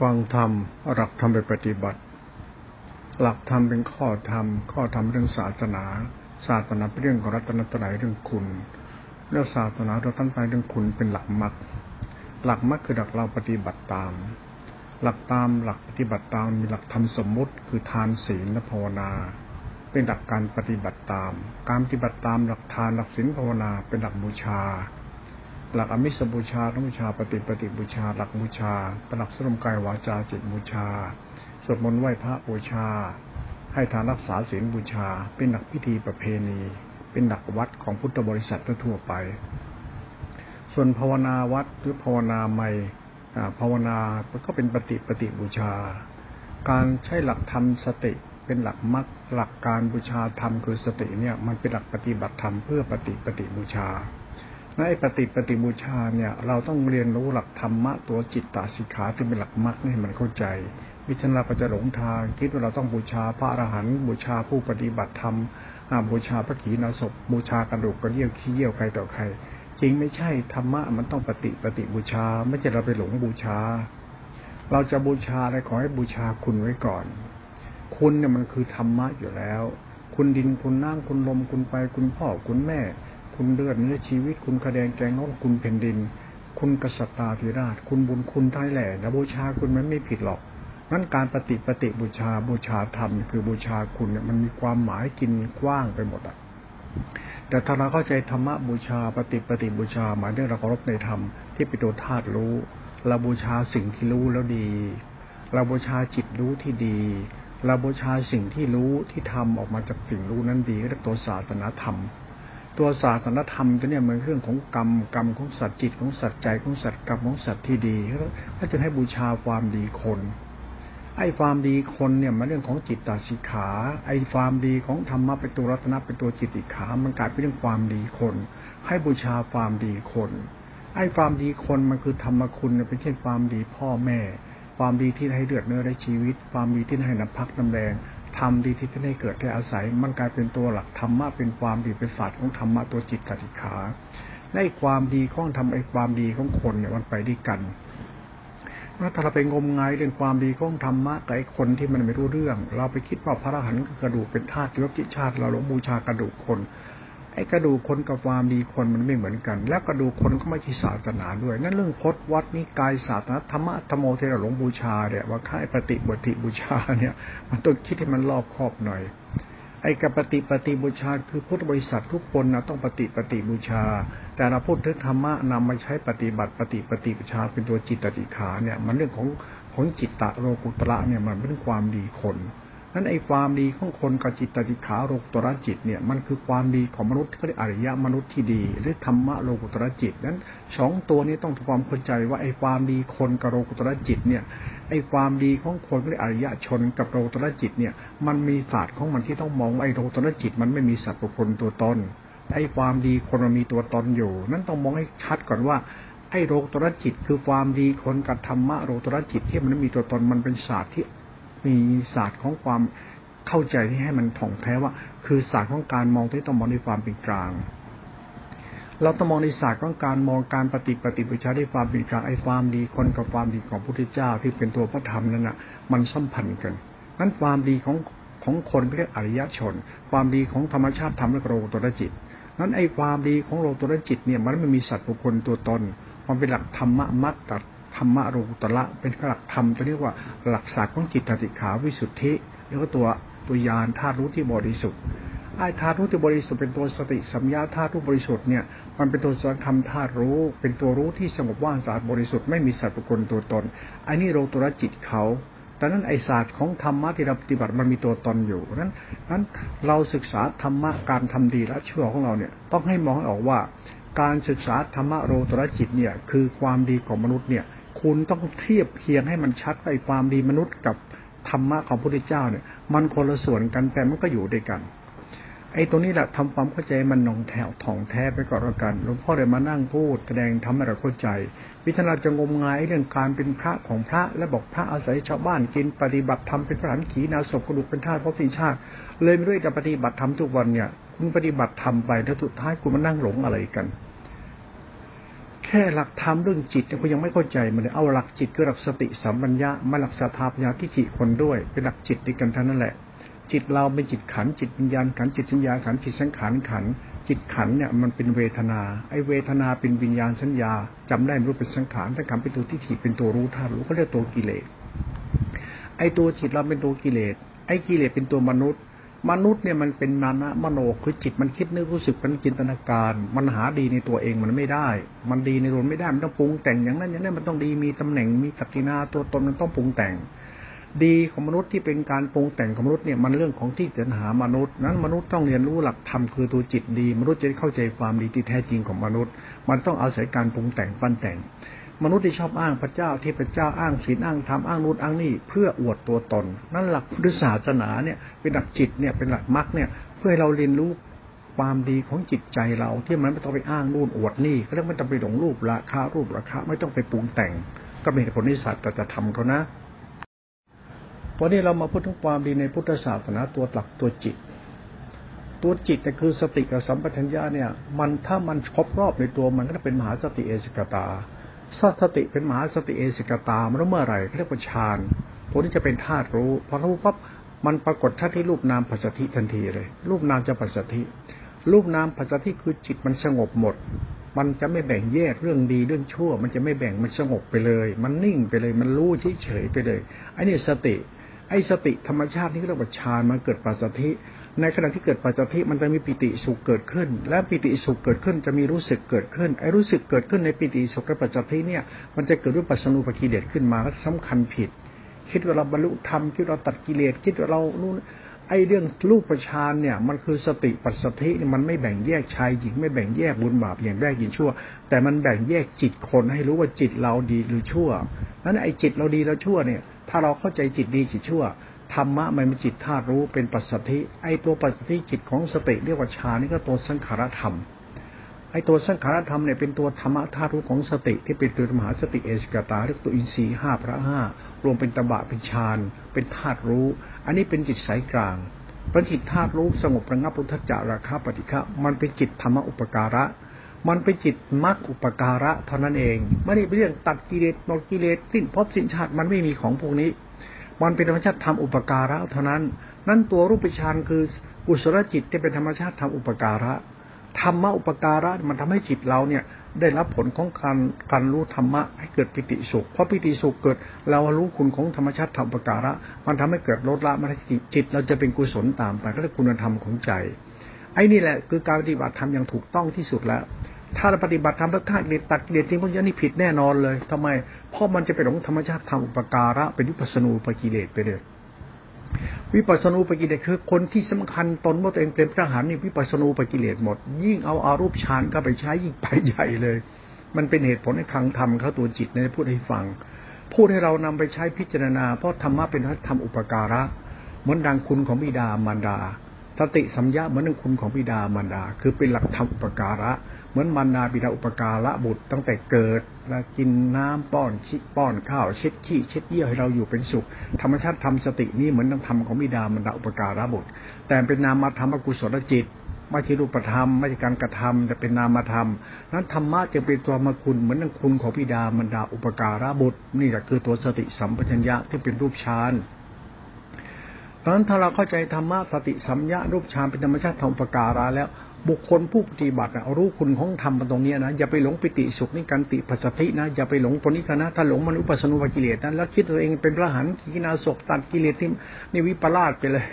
ฟังธรรมหลักธรรมไปปฏิบัติ หลักธรรมเป็นข้อธรรม ข้อธรรมเรื่องศาสนา ศาสนาเป็นเรื่องของรัตนตรัยเรื่องคุณเรื่องศาสนาเราตั้งใจเรื่องคุณเป็นหลักมรรคหลักมรรคคือหลักเราปฏิบัติตาม หลักตามหลักปฏิบัติตามมีหลักธรรมสมมุติ คือทานศีลและภาวนา เป็นหลักการปฏิบัติตาม การปฏิบัติตามหลักทานหลักศีลภาวนาเป็นหลักบูชา หลักอมิสบูชาต้องบูชาปฏิปฏิบูชา หลักบูชาเป็นหลักสรมกายวาจาจิตบูชาสวดมนต์ไหว้พระบูชา ให้ทานรักษาศีลบูชา เป็นหลักพิธีประเพณี เป็นหลักวัดของพุทธบริษัททั่วไป ส่วนภาวนาวัดหรือภาวนาใหม่ภาวนาก็เป็นปฏิปฏิบูชา การใช้หลักธรรมสติเป็นหลักมรรคหลักการบูชาธรรมคือสติเนี่ยมันเป็นหลักปฏิบัติธรรมเพื่อปฏิปฏิบูชา ในปฏิปฏิบูชาเนี่ย เราต้องเรียนรู้หลักธรรมะตัวจิตตสิกขาที่เป็นหลักมรรคให้มันเข้าใจวิชาเราก็จะหลงทางคิดว่าเราต้องบูชาพระอรหันต์บูชาผู้ปฏิบัติธรรมบูชาพระขีณาสพบูชากระดูกกระเดี่ยวขี้เยี่ยวใครต่อใคร จริงไม่ใช่ธรรมะมันต้องปฏิปฏิบูชา ไม่ใช่เราไปหลงบูชา เราจะบูชาอะไรขอให้บูชาคุณไว้ก่อน คุณเนี่ยมันคือธรรมะอยู่แล้ว คุณดินคุณน้ำคุณลมคุณไปคุณพ่อคุณแม่ คุณเลือดเนื้อชีวิต คุณกระแดงแกงน้องคุณแผ่นดิน คุณกษัตริย์ธิราช คุณบุญคุณท้ายแหล่นะบูชาคุณมันไม่ผิดหรอกนั้นการปฏิปฏิบูชาบูชาธรรม คือบูชาคุณเนี่ยมันมีความหมายกินกว้างไปหมดอะแต่ถ้าเราเข้าใจธรรมะบูชาปฏิปฏิบูชาหมายถึงเราเคารพในธรรมที่เป็นตัวธาตุรู้เราบูชาสิ่งที่รู้แล้วดีเราบูชาจิตรู้ที่ดีเราบูชาสิ่งที่รู้ที่ทำออกมาจากสิ่งรู้นั้นดีก็เรียกตัวศาสนาธรรม ตัวศาสนธรรมตัวเนี้ยมันเรื่องของกรรมกรรมของสัตว์จิตของสัตว์ใจของสัตว์กรรมของสัตว์ที่ดีก็จะให้บูชาความดีคนไอ้ความดีคนเนี่ยมันเรื่องของจิตตาสิขา ไอ้ความดีของธรรมะเป็นตัวรัตนะเป็นตัวจิตติขา มันกลายเป็นเรื่องความดีคน ให้บูชาความดีคน ไอ้ความดีคนมันคือธรรมคุณเป็นเช่นความดีพ่อแม่ ความดีที่ให้เลือดเนื้อได้ชีวิต ความดีที่ให้น้ำพักน้ำแรง ธรรมดีที่ท่านให้เกิดได้อาศัย มันกลายเป็นตัวหลักธรรมะเป็นความดีเป็นศาสตร์ของธรรมะตัวจิตติขาในความดีของทำไอ้ความดีของคนเนี่ยมันไปด้วยกันถ้าเราไปงมงายเรื่องความดีของธรรมะกับไอ้คนที่มันไม่รู้เรื่อง เราไปคิดว่าพระอรหันต์กระดูกเป็นธาตุยกจิชาติ เราหลงบูชากระดูกคน ไอ้กระดูกคนกับความดีคนมันไม่เหมือนกัน แล้วกระดูกคนก็ไม่ใช่ศาสนาด้วย นั่นเรื่องพจนวัดนิกายศาสนาธรรมะธรรมโอเทระหลวงบูชาเนี่ยว่าค่ายปฏิบติบูชาเนี่ย มันต้องคิดให้มันรอบครอบหน่อย ไอ้กับปฏิปฏิบูชาคือพุทธบริษัททุกคนนะต้องปฏิปฏิบูชา แต่เราพูดถึงธรรมะนำมาใช้ปฏิบัติปฏิปฏิบูชาเป็นตัวจิตติขาเนี่ย มันเรื่องของของจิตตะโลกุตระเนี่ยมันเป็นความดีคน นั้นไอ้ความดีของคนกับจิตติขาโลกุตระจิตเนี่ยมันคือความดีของมนุษย์ที่เรียกอริยมนุษย์ที่ดี หรือธรรมะโลกุตระจิตนั้นสองตัวนี้ต้องทำความเข้าใจว่าไอ้ความดีคนกับโลกุตระจิตเนี่ยไอ้ความดีของคนเรียกอริยชนกับโลกุตระจิตเนี่ยมันมีศาสตร์ของมันที่ต้องมองไอ้โลกุตระจิต มันไม่มีสัตว์บุคคลตัวตนไอ้ความดีคนมันมีตัวตนอยู่ นั้นต้องมองให้ชัดก่อนว่าไอ้โลกุตระจิต คือความดีคนกับธรรมะโลกุตระจิตที่มันมีตัวตนมันเป็นศาสตร์ที่ มีศาสตร์ของความเข้าใจที่ให้มันถ่องแท้ว่า คือศาสตร์ของการมองที่ต้องมองด้วยความเป็นกลาง เราต้องมองในศาสตร์ของการมองการปฏิปฏิบัติด้วยความเป็นกลางไอ้ความดีคนกับความดีของพระพุทธเจ้าที่เป็นตัวพระธรรมนั่นน่ะ มันสัมพันธ์กันนั้นความดีของของคนเรียกอริยชน ความดีของธรรมชาติธรรมเรียกโลตระจิตนั้นไอ้ความดีของโลตระจิตเนี่ยมันไม่มีสัตว์บุคคลตัวตนมันเป็นหลักธรรมะมัตต ธรรมะโลกุตระเป็นหลักธรรมจะเรียกว่าหลักศาสตร์ของจิตติขาวิสุทธิแล้วก็ตัวตัวยานธาตุรู้ที่บริสุทธิ์ไอ้ธาตุรู้ที่บริสุทธิ์เป็นตัวสติสัมยาธาตุรู้บริสุทธิ์เนี่ยมันเป็นตัวสังคำธาตุรู้ เป็นตัวรู้ที่สงบว่างสะอาดบริสุทธิ์ไม่มีสัตว์ปุคคลตัวตนไอ้นี่โลตุระจิตเขาแต่นั้นไอศาสตร์ของธรรมะที่เราปฏิบัติมันมีตัวตนอยู่นั้นนั้นเราศึกษาธรรมะการทำดีและชั่วของเราเนี่ยต้องให้มองให้ออกว่า การศึกษาธรรมะโลตระจิตเนี่ยคือความดีของมนุษย์เนี่ย คุณต้องเทียบเคียงให้มันชัดไอ้ความดีมนุษย์กับธรรมะของพระพุทธเจ้าเนี่ย มันคนละส่วนกันแต่มันก็อยู่ด้วยกัน ไอ้ตรงนี้แหละทำความเข้าใจมันนองแถวถ่องแท้ไปก่อนล้วกันหลวงพ่อเลยมานั่งพูดแสดงทำให้เราเข้าใจวิทยาจะงมงายเรื่องการเป็นพระของพระ และบอกพระอาศัยชาวบ้านกินปฏิบัติธรรมเป็นพระหันขีนาศพกระดูกเป็นธาตุพระสิชาติ เลยไม่รู้จะปฏิบัติธรรมทุกวันเนี่ยคุณปฏิบัติธรรมไปแล้วสุดท้ายคุณมานั่งหลงอะไรกัน แค่หลักธรรมเรื่องจิตเนี่ยคุณยังไม่เข้าใจมันเลยเอาหลักจิตคือหลักสติสัมปัญญามาหลักสถาปัญญาที่จิคนด้วย เป็นหลักจิตด้วยกันทั้งนั้นแหละ จิตเราเป็นจิตขันจิตวิญญาณขันจิตสัญญาขันจิตสังขารขันจิตขันเนี่ยมันเป็นเวทนา ไอเวทนาเป็นวิญญาณสัญญาจำได้รู้เป็นสังขารถ้าขันเป็นตัวที่ถิเป็นตัวรู้ธาตุรู้เขาเรียกตัวกิเลสไอตัวจิตเราเป็นตัวกิเลสไอกิเลสเป็นตัวมนุษย์ มนุษย์เนี่ยมันเป็นมานะมโนคือจิตมันคิดนึกรู้สึกเป็นจินตนาการ มันหาดีในตัวเองมันไม่ได้ มันดีในตัวไม่ได้มันต้องปรุงแต่งอย่างนั้นอย่างนี้มันต้องดีมีตำแหน่งมีศักดินาตัวตนมันต้องปรุงแต่ง ดีของมนุษย์ที่เป็นการปรุงแต่งของมนุษย์เนี่ยมันเรื่องของที่จะหามนุษย์ นั้นมนุษย์ต้องเรียนรู้หลักธรรมคือตัวจิตดี มนุษย์จะเข้าใจความดีที่แท้จริงของมนุษย์ มันต้องอาศัยการปรุงแต่งปั้นแต่ง มนุษย์ที่ชอบอ้างพระเจ้าที่พระเจ้าอ้างศีลอ้างธรรมอ้างนู่นอ้างนี่เพื่ออวดตัวตน นั่นหลักพุทธศาสนาเนี่ยเป็นหลักจิตเนี่ยเป็นหลักมรรคเนี่ยเพื่อให้เราเรียนรู้ความดีของจิตใจเราที่มันไม่ต้องไปอ้างนู่นอวดนี่ก็เรียกไม่ต้องไปหลงรูปราคารูปราคาไม่ต้องไปปรุงแต่ง ก็เป็นผลนิสัตแต่จะทำเขานะวันนี้เรามาพูดถึงความดีในพุทธศาสนาตัวหลักตัวจิต ตัวจิตเนี่คือสติกับสัมปชัญญะเนี่ย มันถ้ามันครบรอบในตัวมันก็จะเป็นมหาสติเอกัคคตา สติเป็นมหาสติเอกัคคตามันเมื่อไหร่เรียกว่าฌานผลที่จะเป็นธาตุรู้พอรู้ปั๊บมันปรากฏชัดที่รูปนามปัสสัทธิทันทีเลย รูปนามจะปัสสัทธิรูปนามปัสสัทธิคือจิตมันสงบหมด มันจะไม่แบ่งแยกเรื่องดีเรื่องชั่ว มันจะไม่แบ่งมันสงบไปเลย มันนิ่งไปเลย มันรู้เฉยๆไปเลยไอ้นี่สติ ไอ้สติธรรมชาติที่เรียกว่าฌานมันเกิดปัสสัทธิ ในขณะที่เกิดปัจจัยมันจะมีปิติสุขเกิดขึ้น และปิติสุขเกิดขึ้นจะมีรู้สึกเกิดขึ้นไอ้รู้สึกเกิดขึ้นในปิติสุขและปัจจัยเนี่ยมันจะเกิดด้วยปัสนุปกิเลสขึ้นมาก็สำคัญผิด คิดว่าเราบรรลุธรรมคิดเราตัดกิเลสคิดว่าเรานู่นไอ้เรื่องรูปประชานเนี่ยมันคือสติปัสสธิมันไม่แบ่งแยกชายหญิงไม่แบ่งแยกบุญบาปอย่างแรกยินชั่ว แต่มันแบ่งแยกจิตคนให้รู้ว่าจิตเราดีหรือชั่วนั้นไอ้จิตเราดีแล้วชั่วเนี่ย ถ้าเราเข้าใจจิตดีจิตชั่ว ธรรมะมันเป็นจิตธาตุรู้เป็นปัสสธิไอตัวปัสสธิจิตของสติเรียกว่าฌานนี่ก็ตัวสังขารธรรมไอตัวสังขารธรรมเนี่ยเป็นตัวธรรมะธาตุรู้ของสติ ที่เป็นตัวมหาสติเอสกตาเรียกตัวอินทรีย์ห้าพระห้ารวมเป็นตบะเป็นฌานเป็นธาตุรู้ อันนี้เป็นจิตสายกลางเป็นจิตธาตุรู้สงบระงับรุทจาราคาปฏิฆะมันเป็นจิตธรรมอุปการะ มันเป็นจิตมรรคอุปการะเท่านั้นเอง ไม่ได้เป็นเรื่องตัดกิเลสหมดกิเลสสิ้นพบสิ้นชาติมันไม่มีของพวกนี้ มันเป็นธรรมชาติทำอุปการะเท่านั้น นั่นตัวรูปฌานคือกุศลจิตที่เป็นธรรมชาติทำอุปการะธรรมะอุปการะมันทำให้จิตเราเนี่ย ได้รับผลของการการรู้ธรรมะให้เกิดปิติสุข เพราะปิติสุขเกิด เรารู้คุณของธรรมชาติทำอุปการะ มันทำให้เกิดลดละมันจิตจิต เราจะเป็นกุศลตามไปก็เรียกคุณธรรมของใจไอ้นี่แหละคือการปฏิบัติธรรมอย่างถูกต้องที่สุดแล้ว ถ้าเราปฏิบัติธรรมแล้วถ้าเรียนตัดเรียนจริงพวกนี้นี่ผิดแน่นอนเลยทำไม เพราะมันจะเป็นของธรรมชาติทางอุปการะเป็นวิปัสนูปกิเลสไปเลยวิปัสนูปกิเลสคือคนที่สำคัญตนว่าตัวเองเป็นพระหันนี่วิปัสนูปกิเลสหมด ยิ่งเอาอารูปฌานก็ไปใช้ยิ่งไปใหญ่เลย มันเป็นเหตุผลในคลังธรรมเขาตัวจิตในพูดให้ฟัง พูดให้เรานำไปใช้พิจารณา เพราะธรรมะเป็นธรรมอุปการะเหมือนดังคุณของบิดามารดา สติสัมยาเหมือนดังคุณของบิดามารดา คือเป็นหลักธรรมอุปการะ เหมือนมารดาบิดาอุปการะบุตรตั้งแต่เกิดแล้วกินน้ำป้อนชิป้อนข้าวเช็ดขี้เช็ดเยี่ยวให้เราอยู่เป็นสุข ธรรมชาติทำสตินี้เหมือนต้องทำของบิดามารดาอุปการะบุตร แต่เป็นนามธรรมอกุศลจิตไม่ใช่รูปธรรมไม่ใช่การกระทำแต่เป็นนามธรรม นั้นธรรมะจะเป็นตัวมาคุณเหมือนนังคุณของบิดามารดาอุปการะบุตร นี่แหละคือตัวสติสัมปชัญญะที่เป็นรูปฌาน ตอนนั้นถ้าเราเข้าใจธรรมะสติสัมยารูปฌานเป็นธรรมชาติธรรมปการาแล้ว บุคคลผู้ปฏิบัติรู้คุณของธรรมตรงนี้นะอย่าไปหลงปิติสุขนิการติปัสสตินะอย่าไปหลงปณิคนะถ้าหลงมนุปัสนุปกิเลสนั้นแล้วคิดตัวเองเป็นพระหันขีนาศพตัดกิเลสที่นี่วิปลาสไปเลย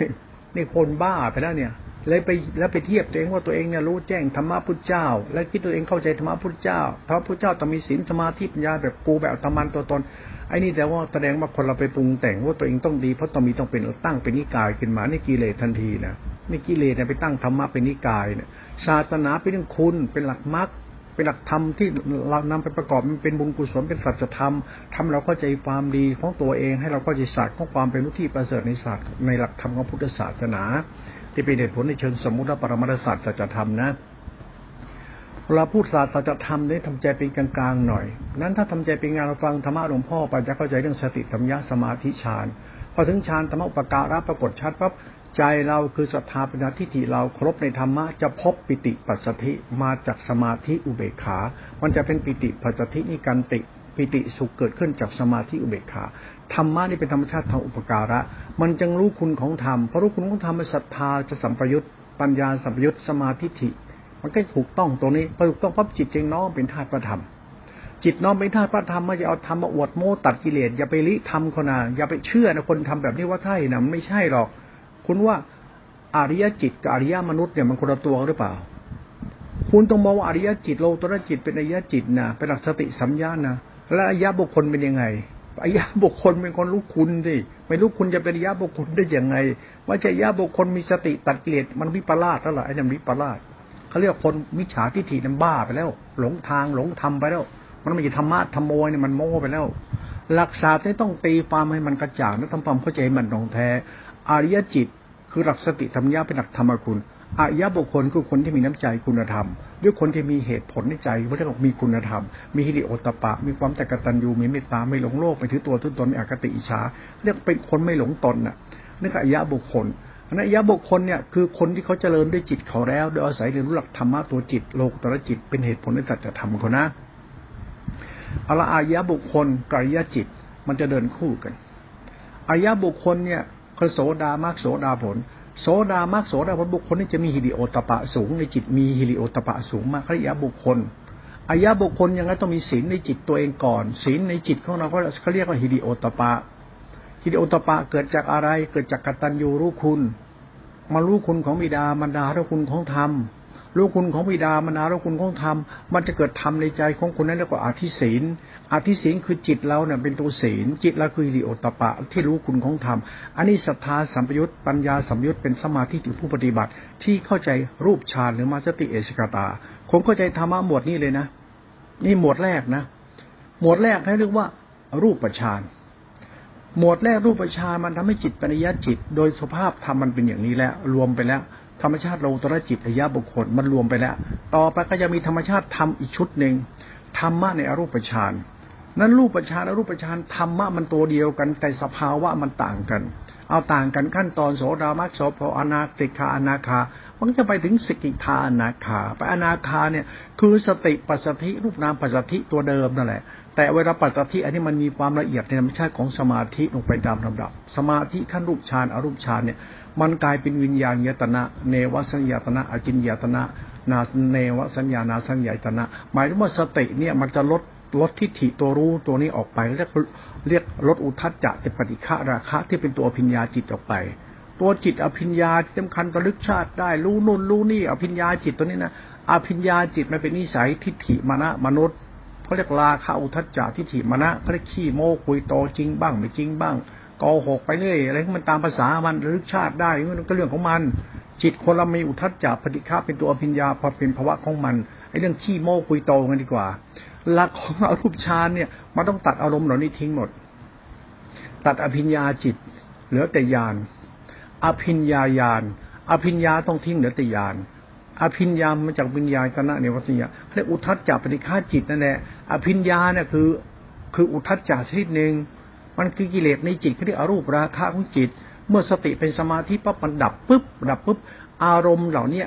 นี่คนบ้าไปแล้วเนี่ย เลยไปแล้วไปเทียบตัวเองว่าตัวเองเนี่ยรู้แจ้งธรรมะพุทธเจ้า แล้วคิดตัวเองเข้าใจธรรมะพุทธเจ้าธรรมะพุทธเจ้าต้องมีศีลสมาธิปัญญาแบบกูแบบธรรมันตัวตนไอ้นี่แต่ว่าแสดงว่าคนเราไปปรุงแต่งว่าตัวเองต้องดีเพราะต้องมีต้องเป็นตั้งเป็นนิกายขึ้นมานี่กิเลสทันทีนะนี่กิเลสเนี่ยไปตั้งธรรมะเป็นนิกายเนี่ยศาสนาเป็นเรื่องคุณเป็นหลักมรรคเป็นหลักธรรมที่เรานำไปประกอบมันเป็นบุญกุศลเป็นสัจธรรมทำเราเข้าใจความดีของตัวเอง ให้เราเข้าใจศาสตร์ของความเป็นรู้ที่ประเสริฐในศาสตร์ในหลักธรรมของพุทธศาสนา ที่เป็นเหตุผลในเชิงสมมุติและปรมาศาสตร์สัจธรรมนะเวลาพูดศาสตร์สัจธรรมเนี่ยทำใจเป็นกลางๆหน่อย นั้นถ้าทำใจเป็นงานเราฟังธรรมะหลวงพ่อไปจะเข้าใจเรื่องสติสัมยาสมาธิฌานพอถึงฌานธรรมอุปการะปรากฏชัดปั๊บใจเราคือศรัทธาปัญญาทิฏฐิเราครบในธรรมะจะพบปิติปัสสธิมาจากสมาธิอุเบกขา มันจะเป็นปิติปัสสธินี่การติ ปิติสุขเกิดขึ้นจากสมาธิอุเบกขาธรรมะนี่เป็นธรรมชาติทางอุปการะ มันจึงรู้คุณของธรรมเพอรู้คุณของธรรมศรัทธาจะสัมปยุตปัญญาสัมปยุตสมาธิฐิมันก็ถูกต้องตรงนี้พอถูกต้องปั๊บจิตจึงน้อมเป็นธาตุประธรรมจิตน้อมเป็นธาตุประธรรมไม่จะเอาธรรมมาอวดโม้ตัดกิเลสอย่าไปลิทำคนนะอย่าไปเชื่อนะคนทำแบบนี้ว่าใช่นะไม่ใช่หรอก คุณว่าอริยจิตกับอริยมนุษย์เนี่ยมันคนละตัวหรือเปล่า คุณต้องมองว่าอริยจิตโลตระจิตเป็นอริยจิตนะเป็นหลักสติสัมยานะ และอริยบุคคลเป็นยังไงอริยบุคคลเป็นคนรู้คุณดิไม่รู้คุณจะเป็นอริยบุคคลได้ยังไง ว่าจะอริยบุคคลมีสติตัดกิเลสมันวิปลาสแล้วล่ะไอ้นั่นวิปลาสเขาเรียกคนมิจฉาทิฏฐินั้นบ้าไปแล้ว หลงทางหลงธรรมไปแล้ว มันไม่ใช่ธรรมะธรรมโมเนี่ยมันโม้ไปแล้ว หลักศาสตร์นี่ต้องตีความให้มันกระจ่างและทำความเข้าใจมันตรงแท้อริยจิตคือหลักสติธรรมญาเป็นหลักธรรมคุณ อายะบุคคลคือคนที่มีน้ำใจคุณธรรม ด้วยคนที่มีเหตุผลในใจว่าเรียกมีคุณธรรม มีฮิริโอตปะ มีความแต่กตัญญูมีเมตตาไม่หลงโลกไม่ถือตัวทุตนมีอคติอิชาเรียกเป็นคนไม่หลงตนน่ะนี่คืออายะบุคคลนันอายะบุคคลเนี่ยคือคนที่เขาเจริญด้วยจิตเขาแล้ว โดยอาศัยเรียนรู้หลักธรรมะตัวจิตโลกตระจิตเป็นเหตุผลในสัจธรรมเขานะอละอายะบุคคลกับอายะจิตมันจะเดินคู่กันอายะบุคคลเนี่ยคือโสดามากโสดาผล โสดามากโสดาผลบุคคลนี่จะมีฮิริโอตปะสูง ในจิตมีฮิริโอตปะสูงมากขริยะบุคคลอายะบุคคลยังไงต้องมีศีลในจิตตัวเองก่อนศีลในจิตของเราเขาเรียกว่าฮิริโอตปะฮิริโอตปะเกิดจากอะไร เกิดจากกตัญญูรู้คุณ มารู้คุณของบิดามารดาทุกคุณของธรรม รู้คุณของบิดามารดารู้คุณของธรรม มันจะเกิดธรรมในใจของคุณนั้นเรียกว่าอธิศีลอธิศีลคือจิตเราเนี่ยเป็นตัวศีล จิตเราคือฮิริโอตปะ ที่รู้คุณของธรรม อันนี้ศรัทธาสัมปยุตปัญญาสัมยุตเป็นสมาธิถึงผู้ปฏิบัติ ที่เข้าใจรูปฌานหรือมาสติเอชกตาคงเข้าใจธรรมะหมวดนี้เลยนะ นี่หมวดแรกนะ หมวดแรกให้เรียกว่ารูปฌานหมวดแรกรูปฌานมันทำให้จิตปัญญาจิต โดยสภาพธรรมมันเป็นอย่างนี้แล้วรวมไปแล้ว ธรรมชาติโลตระจิตอายะบุคคลมันรวมไปแล้ว ต่อไปก็จะมีธรรมชาติธรรมอีกชุดหนึ่งธรรมะในอรูปฌาน นั้นรูปประชานรูปประชานธรรมะมันตัวเดียวกัน แต่สภาวะมันต่างกัน เอาต่างกันขั้นตอนโสดามัคโสพอนาสิกขาอนาคามันจะไปถึงสิกิทาอนาคาไปอนาคาเนี่ยคือสติปัสสธิรูปนามปัสสธิตัวเดิมนั่นแหละ แต่เวลาปัสสธิอันนี้มันมีความละเอียดในธรรมชาติของสมาธิลงไปตามลำดับ สมาธิขั้นรูปฌานอรูปฌานเนี่ยมันกลายเป็นวิญญาณยตนะ เนวสัญญาตนะอจินยตนะนาเนวสัญญานาสัญญาตนะ หมายถึงว่าสติเนี่ยมันจะลด ลดทิฏฐิตัวรู้ตัวนี้ออกไป เรียกเรียกลดอุทัจจะเป็นปฏิฆะราคะที่เป็นตัวอภิญญาจิตออกไป ตัวจิตอภิญญาที่สำคัญระลึกชาติได้ รู้นุ่นรู้นี่อภิญญาจิตตัวนี้นะอภิญญาจิตมันเป็นนิสัยทิฏฐิมณะมนุษย์เขาเรียกราคะอุทัจจะทิฏฐิมณะเขาเรียกขี้โม้คุยโตจริงบ้างไม่จริงบ้างโกหกไปเรื่อยอะไรที่มันตามภาษามันระลึกชาติได้มันก็เรื่องของมัน จิตคนเรามีอุทัจจะปฏิฆะเป็นตัวอภิญญาพอเป็นภาวะของมันไอ้เรื่องขี้โม้คุยโตกันดีกว่า หลักของอรูปฌานเนี่ยมันต้องตัดอารมณ์เหล่านี้ทิ้งหมด ตัดอภิญญาจิต เหลือแต่ญาณอภิญญาญาณอภิญญาต้องทิ้งเหลือแต่ญาณอภิญญามาจากวิญญาณตนะในวัฏยาเรียกอุทัศจักปฏิฆาจิตนั่นแหละอภิญญาเนี่ยคือ คืออุทัศจักชนิดหนึ่งมันคือกิเลสในจิตเขาเรียกอรูปราคะของจิต เมื่อสติเป็นสมาธิปั๊บมันดับปุ๊บดับปุ๊บอารมณ์เหล่าเนี้ย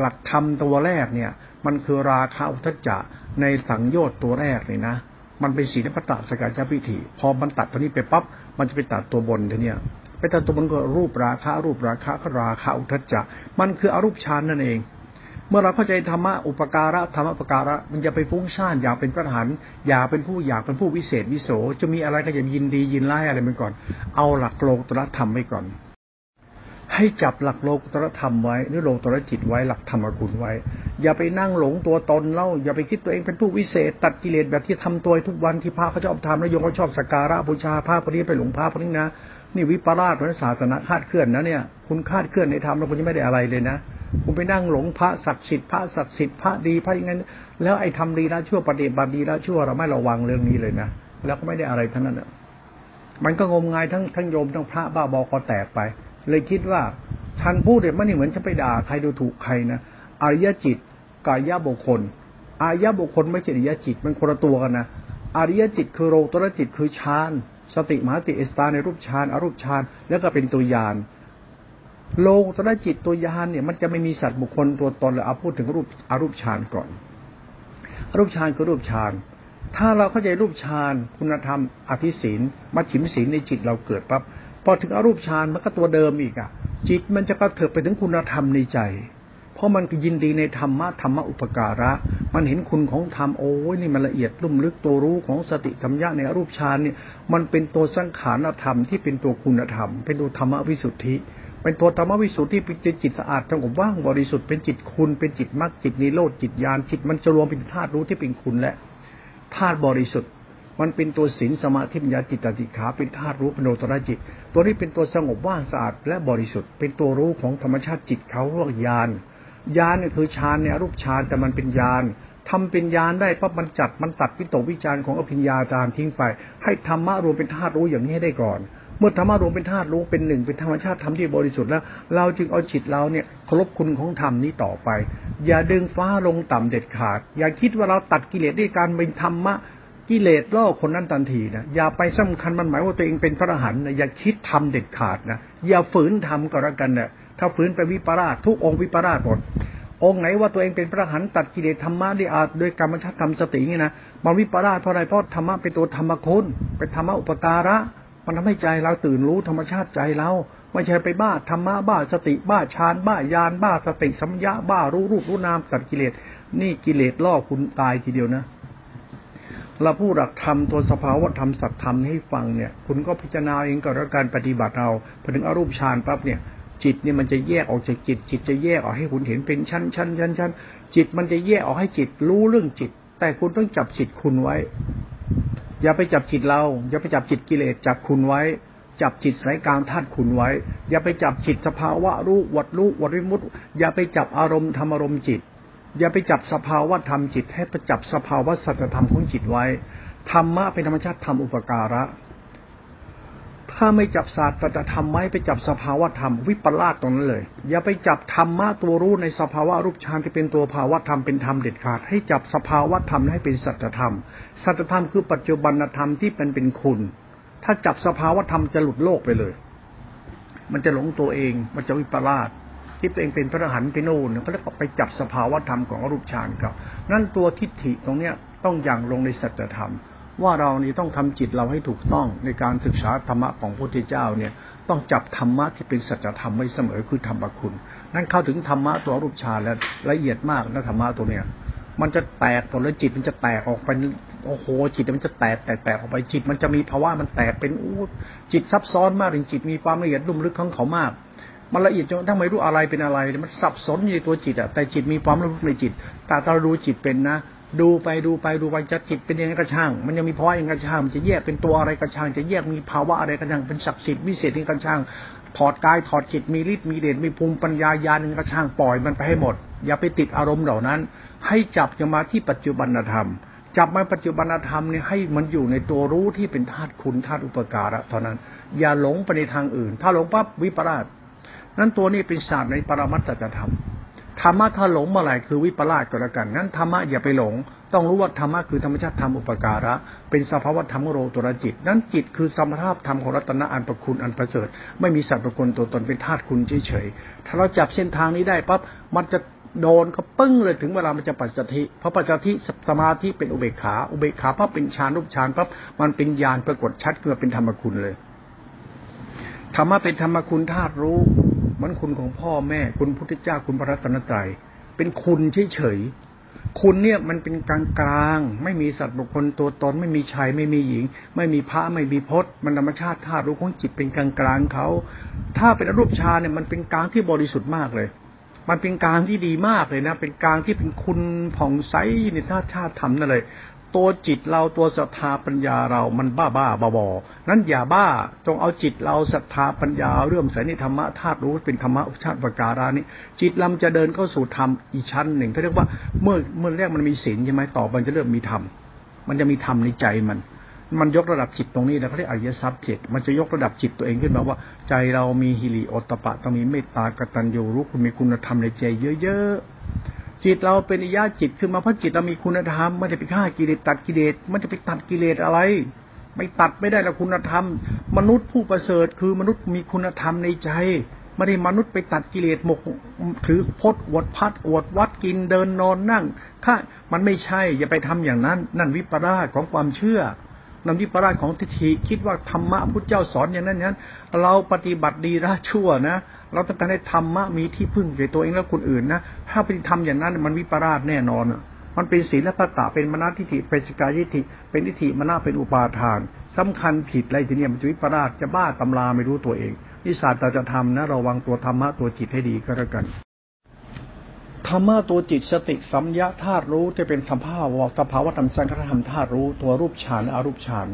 หลักธรรมตัวแรกเนี่ย มันคือราคาอุทัศจจะ ในสังโยชน์ตัวแรกเลยนะ มันเป็นสีนพัตตสกัดจพิธีพอมันตัดตัวนี้ไปปั๊บมันจะไปตัดตัวบนทีเนี้ยไปตัดตัวบนก็รูปราคารูปราคาก็ราคาอุทจจะมันคืออรูปฌานนั่นเอง เมื่อเราเข้าใจธรรมะอุปการะธรรมะอุปการะมันจะไปฟุ้งซ่านอยากเป็นพระหันอยากเป็นผู้อยากเป็นผู้วิเศษวิโสจะมีอะไรก็จะยินดียินไล่อะไรไปก่อน เอาหลักโลกตรธรรมไว้ก่อน ให้จับหลักโลกุตรธรรมไว้หรือโลกุตรจิตไว้หลักธรรมคุณไว้ อย่าไปนั่งหลงตัวตนเล่าอย่าไปคิดตัวเองเป็นผู้วิเศษ ตัดกิเลสแบบที่ทำตัวทุกวันที่พระเขาชอบทำแล้วโยมเขาชอบสักการะบูชาพระพวกนี้ไปหลงพระพวกนี้นะ นี่วิปลาสของศาสนาคาดเคลื่อนนะเนี่ย คุณคาดเคลื่อนในธรรมแล้วคุณจะไม่ได้อะไรเลยนะคุณไปนั่งหลงพระศักดิ์สิทธิ์พระศักดิ์สิทธิ์พระดีพระอย่างนั้นแล้วไอ้ทำดีแล้วชั่วปฏิบัติดีแล้วชั่วเราไม่ระวังเรื่องนี้เลยนะแล้วก็ไม่ได้อะไรทั้งนั้นมันก็งมงายทั้งทั้งโยมทั้งพระบ้าบอก็แตกไป เลยคิดว่าท่านพูดเนี่ยไมันนี่เหมือนจะไปด่าใครดูถูกใครนะอริยจิตกายบุคคลอายะบุคคลไม่ใช่อริยจิตมันคนละตัวกันนะอริยจิตคือโรตรจิตคือฌานสติมหาติเอสตาในรูปฌานอรูปฌานแล้วก็เป็นตัวยานโลตระจิตตัวยานเนี่ย มันจะไม่มีสัตว์บุคคลตัวตนเลยเอาพูดถึงรูปอรูปฌานก่อนอรูปฌานคือรูปฌานถ้าเราเข้าใจรูปฌานคุณธรรมอธิศีลมัชฉิมศีลในจิตเราเกิดปั๊บ อถึงอรูปฌานมันก็ตัวเดิมอีกอะ จิตมันจะกระเถิบไปถึงคุณธรรมในใจ เพราะมันยินดีในธรรมะธรรมะอุปการะ มันเห็นคุณของธรรมโอ้ยนี่มันละเอียดลุ่มลึกตัวรู้ของสติสัมยาในอรูปฌานเนี่ย มันเป็นตัวสังขารธรรมที่เป็นตัวคุณธรรม เป็นตัวธรรมวิสุทธิเป็นตัวธรรมวิสุทธิเป็นจิตสะอาดสงบว่างบริสุทธิ์เป็นจิตคุณเป็นจิตมรรคจิตนิโรธจิตญาณจิตมันจะรวมเป็นธาตุรู้ที่เป็นคุณและธาตุบริสุทธิ์ มันเป็นตัวศีลสมาธิปัญญาจิตติขาเป็นธาตุรู้เป็นโนตระจิต ตัวนี้เป็นตัวสงบว่างสะอาดและบริสุทธิ์ เป็นตัวรู้ของธรรมชาติจิตเขาเรียกญาณญาณเนี่ยคือฌานเนี่ยรูปฌานแต่มันเป็นญาณทำเป็นญาณได้เพราะมันจัดมันตัดวิตกวิจารของอภิญญาตามทิ้งไป ให้ธรรมะรวมเป็นธาตุรู้อย่างนี้ได้ก่อน เมื่อธรรมะรวมเป็นธาตุรู้เป็นหนึ่งเป็นธรรมชาติธรรมที่บริสุทธิ์แล้ว เราจึงเอาจิตเราเนี่ยเคารพคุณของธรรมนี้ต่อไป อย่าดึงฟ้าลงต่ำเด็ดขาด อย่าคิดว่าเราตัดกิเลสด้วยการเป็นธรรมะ กิเลสล่อคนนั้นทันทีนะอย่าไปสำคัญมันหมายว่าตัวเองเป็นพระอรหันต์นะอย่าคิดทำเด็ดขาดนะอย่าฝืนทำก็แล้วกันนะถ้าฝืนไปวิปราชทุกองค์วิปราชหมดองค์ไหนว่าตัวเองเป็นพระหันตัดกิเลสธรรมะได้อาจโดยกรรมชาติธรรมสตินี่นะมันวิปราชเพราะอะไรเพราะธรรมะเป็นตัวธรรมคุณเป็นธรรมะอุปการะ มันทำให้ใจเราตื่นรู้ธรรมชาติใจเราไม่ใช่ไปบ้าธรรมะบ้าสติบ้าฌานบ้ายานบ้าสติสัมยาบ้ารู้รูปรู้นามตัดกิเลสนี่กิเลสล่อคุณตายทีเดียวนะ เราพูดหลักธรรมตัวสภาวะธรรมสัตธรรมให้ฟังเนี่ย คุณก็พิจารณาเองกับการปฏิบัติเราพอถึงอรูปฌานปั๊บเนี่ยจิตเนี่ยมันจะแยกออกจากจิต จิตจะแยกออกให้คุณเห็นเป็นชั้นชั้นชั้นชั้นจิตมันจะแยกออกให้จิตรู้เรื่องจิต แต่คุณต้องจับจิตคุณไว้ อย่าไปจับจิตเรา อย่าไปจับจิตกิเลสจับคุณไว้ จับจิตสายกลางธาตุคุณไว้ อย่าไปจับจิตสภาวะรู้วัดรู้วัดวิมุตอย่าไปจับอารมณ์ธรรมอารมณ์จิต อย่าไปจับสภาวะธรรมจิต ให้ไปจับสภาวะสัจธรรมของจิตไว้ ธรรมะเป็นธรรมชาติธรรมอุปการะ ถ้าไม่จับศาสตร์ปฏิธรรมไว้ไปจับสภาวะธรรมวิปลาสตรงนั้นเลย อย่าไปจับธรรมะตัวรู้ในสภาวะรูปฌานที่เป็นตัวภาวะธรรมเป็นธรรมเด็ดขาด ให้จับสภาวะธรรมให้เป็นสัจธรรม สัจธรรมคือปัจจุบันธรรมที่เป็นเป็นคุณ ถ้าจับสภาวะธรรมจะหลุดโลกไปเลย มันจะหลงตัวเอง มันจะวิปลาส ที่ตัวเองเป็นพระอรหันต์ไปโน่นเขาเรียกไปจับสภาวะธรรมของอรูปฌานครับ นั่นตัวทิฏฐิตรงเนี้ยต้องอย่างลงในสัจธรรม ว่าเรานี่ต้องทำจิตเราให้ถูกต้องในการศึกษาธรรมะของพระพุทธเจ้าเนี่ยต้องจับธรรมะที่เป็นสัจธรรมไว้เสมอคือธรรมคุณ นั่นเข้าถึงธรรมะตัวรูปฌานแล้วละเอียดมากนะธรรมะตัวเนี้ยมันจะแตกผลแล้วจิตมันจะแตกออกไปโอ้โห จิตมันจะแตกแตกแตกออกไปจิต มันจะมีภาวะมันแตกเป็นอู้จิตซับซ้อนมากถึงจิตมีความละเอียดลุ่มลึกของเขามาก มันละเอียดจนทั้งไม่รู้อะไรเป็นอะไร มันสับสนอยู่ในตัวจิตอะแต่จิตมีความรู้ในจิตแต่เรารู้จิตเป็นนะดูไปดูไปดูไปจะจิตเป็นยังไงก็ช่าง มันยังมีภาวะยังไงก็ช่างมันจะแยกเป็นตัวอะไรก็ช่าง จะแยกมีภาวะอะไรก็ช่างเป็นศักดิ์สิทธิ์วิเศษนี่ก็ช่าง ถอดกายถอดจิตมีฤทธิ์มีเดชมีภูมิปัญญาญาณนึงก็ช่างปล่อยมันไปให้หมด อย่าไปติดอารมณ์เหล่านั้น ให้จับจะมาที่ปัจจุบันธรรม จับมาปัจจุบันธรรมเนี่ยให้มันอยู่ในตัวรู้ที่เป็นธาตุคุณธาตุอุปการะเท่านั้น อย่าหลงไปในทางอื่น ถ้าหลงปั๊บวิปลาส นั้นตัวนี้เป็นศาสตร์ในปรมัตถธรรมธรรมะถ้าหลงเมื่อไหร่คือวิปลาสก็แล้วกันนั้นธรรมะอย่าไปหลง ต้องรู้ว่าธรรมะคือธรรมชาติธรรมอุปการะ เป็นสภาวะธรรมโรตุรจิต นั้นจิตคือสมรรถธรรมของรัตนะอันประคุณอันประเสริฐ ไม่มีสัตว์ประคุณตัวตนเป็นธาตุคุณเฉยๆถ้าเราจับเส้นทางนี้ได้ปั๊บมันจะโดนก็ปึ้งเลยถึงเวลามันจะปัจจทิเพราะปัจจทิสมาธิเป็นอุเบกขา อุเบกขาปั๊บเป็นฌานรูปฌานปั๊บมันเป็นญาณปรากฏชัดเกิดเป็นธรรมคุณเลยธรรมะเป็นธรรมคุณธาตุรู้ มันคุณของพ่อแม่ คุณพุทธเจ้าคุณพระรัตนตรัยเป็นคุณเฉยๆคุณเนี่ยมันเป็นกลางกลางไม่มีสัตว์บุคคลตัวตนไม่มีชายไม่มีหญิง ไม่มีพระไม่มีพจน์มันธรรมชาติธาตุรู้ของจิตเป็นกลางกลางเขา ถ้าเป็นรูปชาเนี่ยมันเป็นกลางที่บริสุทธิ์มากเลย มันเป็นกลางที่ดีมากเลยนะ เป็นกลางที่เป็นคุณผ่องใสในธาตุชาติธรรมนั่นเลย ตัวจิตเราตัวศรัทธาปัญญาเรามันบ้าบ้าบอบอนั้นอย่าบ้าจงเอาจิตเราศรัทธาปัญญาเรื่อมใส่ในธรรมะธาตุรู้เป็นธรรมะชาติปการานี้ จิตเราจะเดินเข้าสู่ธรรมอีกชั้นหนึ่งเขาเรียกว่าเมื่อเมื่อแรกมันมีศีลใช่ไหมต่อมันจะเริ่มมีธรรมมันจะมีธรรมในใจมันมันยกระดับจิตตรงนี้แล้วเขาเรียกอริยทรัพย์เจ็ดมันจะยกระดับจิตตัวเองขึ้นมาว่า ใจเรามีฮิริโอตปะต้องมีเมตตากตัญญูรู้คุณมีคุณธรรมในใจเยอะ จิตเราเป็นอิยาจิตขึ้นมาเพราะจิตเรามีคุณธรรมไม่ได้ไปฆ่ากิเลสตัดกิเลสมันจะไปตัดกิเลสอะไร ไม่ตัดไม่ได้ละคุณธรรม มนุษย์ผู้ประเสริฐคือมนุษย์มีคุณธรรมในใจไม่ได้มนุษย์ไปตัดกิเลสหมก ถือพดอวดพัดอวดวัดกินเดินนอนนั่งข้ามันไม่ใช่ อย่าไปทำอย่างนั้น นั่นวิปลาสของความเชื่อนั่นวิปลาสของทิฏฐิคิดว่าธรรมะพุทธเจ้าสอนอย่างนั้นนั้นเราปฏิบัติดีละชั่วนะ เราต้องการให้ธรรมะมีที่พึ่งในตัวเองและคนอื่นนะถ้าไปทำอย่างนั้นมันวิปลาสแน่นอนมันเป็นศีลพัตตะเป็นมนาทิฏฐิเป็นสกายทิฏฐิเป็นทิฏฐิมนาเป็นอุปาทานสำคัญผิดอะไรทีเนี้ยมันจะวิปลาสจะบ้าตำราไม่รู้ตัวเองนิสาตจะทำนะระวังตัวธรรมะตัวจิตให้ดีก็แล้วกันธรรมะตัวจิตสติสัมยาธาตุรู้จะเป็นสภาวะสภาวะธรรมสังขารธรรมธาตุรู้ตัวรูปฌานอารูปฌาน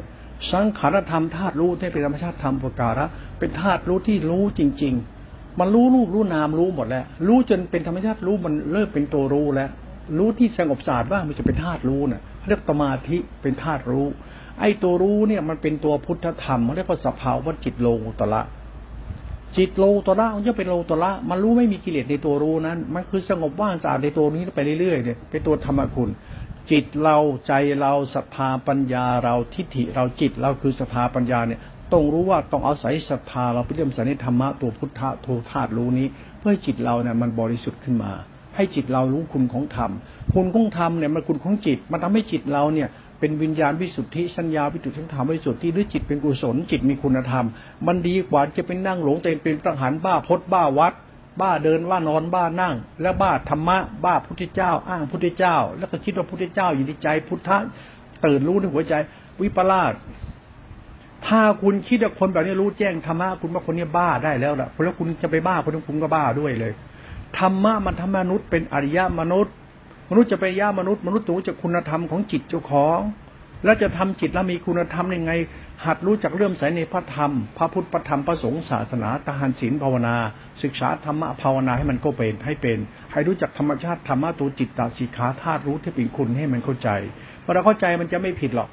สังขารธรรมธาตุรู้ที่เป็นธรรมชาติธรรมปการะเป็นธาตุรู้ที่รู้จริงๆ มันรู้รูปรู้นามรู้หมดแล้ว รู้จนเป็นธรรมชาติรู้มันเริ่มเป็นตัวรู้แล้ว รู้ที่สงบสะอาดว่ามันจะเป็นธาตุรู้น่ะเรียกสมาธิเป็นธาตุรู้ ไอ้ตัวรู้เนี่ยมันเป็นตัวพุทธธรรมเรียกว่าสภาวะจิตโลตละจิตโลตระมันจะเป็นโลตระมันรู้ไม่มีกิเลสในตัวรู้นั้น มันคือสงบว่างสะอาดในตัวนี้ไปเรื่อยๆเนี่ยเป็นตัวธรรมคุณ จิตเราใจเราศรัทธาปัญญาเราทิฏฐิเราจิตเราคือศรัทธาปัญญาเนี่ย ต้องรู้ว่าต้องอาศัยศรัทธาเราไปเรื่มส่ในธรรมะตัวพุทธะโทธาตรู้นี้ เพื่อจิตเราเนี่ยมันบริสุทธิ์ขึ้นมา ให้จิตเรารู้คุณของธรรมคุณของธรรมเนี่ยมันคุณของจิต มันทำให้จิตเราเนี่ยเป็นวิญญาณวิสุทธิสัญญาวิสุทธิธรรมวิสุทธิหรือจิตเป็นกุศลจิตมีคุณธรรม มันดีกว่าจะเป็นนั่งหลงแต่เป็นประหารบ้าพดบ้าวัด บ้าเดินว่านอนบ้านั่ง และบ้าธรรมะบ้าพุทธเจ้า อ้างพุทธเจ้า แล้วก็คิดว่าพุทธเจ้าอยู่ในใจพุทธะตื่นรู้ในหัวใจวิปลาส ถ้าคุณคิดว่าคนแบบนี้รู้แจ้งธรรมะคุณว่าคนนี้บ้าได้แล้วล่ะแล้วคุณจะไปบ้าคนนั้นคุณก็บ้าด้วยเลยธรรมะมันทำมนุษย์เป็นอริยมนุษย์ มนุษย์จะไปย่ามนุษย์มนุษย์รู้จักคุณธรรมของจิตเจ้าของ แล้วจะทำจิตแล้วมีคุณธรรมยังไง หัดรู้จักเรื่อมใสในพระธรรม พระพุทธพระธรรมพระสงฆ์ศาสนาทหารศีลภาวนา ศึกษาธรรมะภาวนาให้มันก็เป็นให้เป็น ให้รู้จักธรรมชาติธรรมะตัวจิตตาสิขาธาตุรู้ที่เป็นคุณให้มันเข้าใจพอเราเข้าใจมันจะไม่ผิดหรอก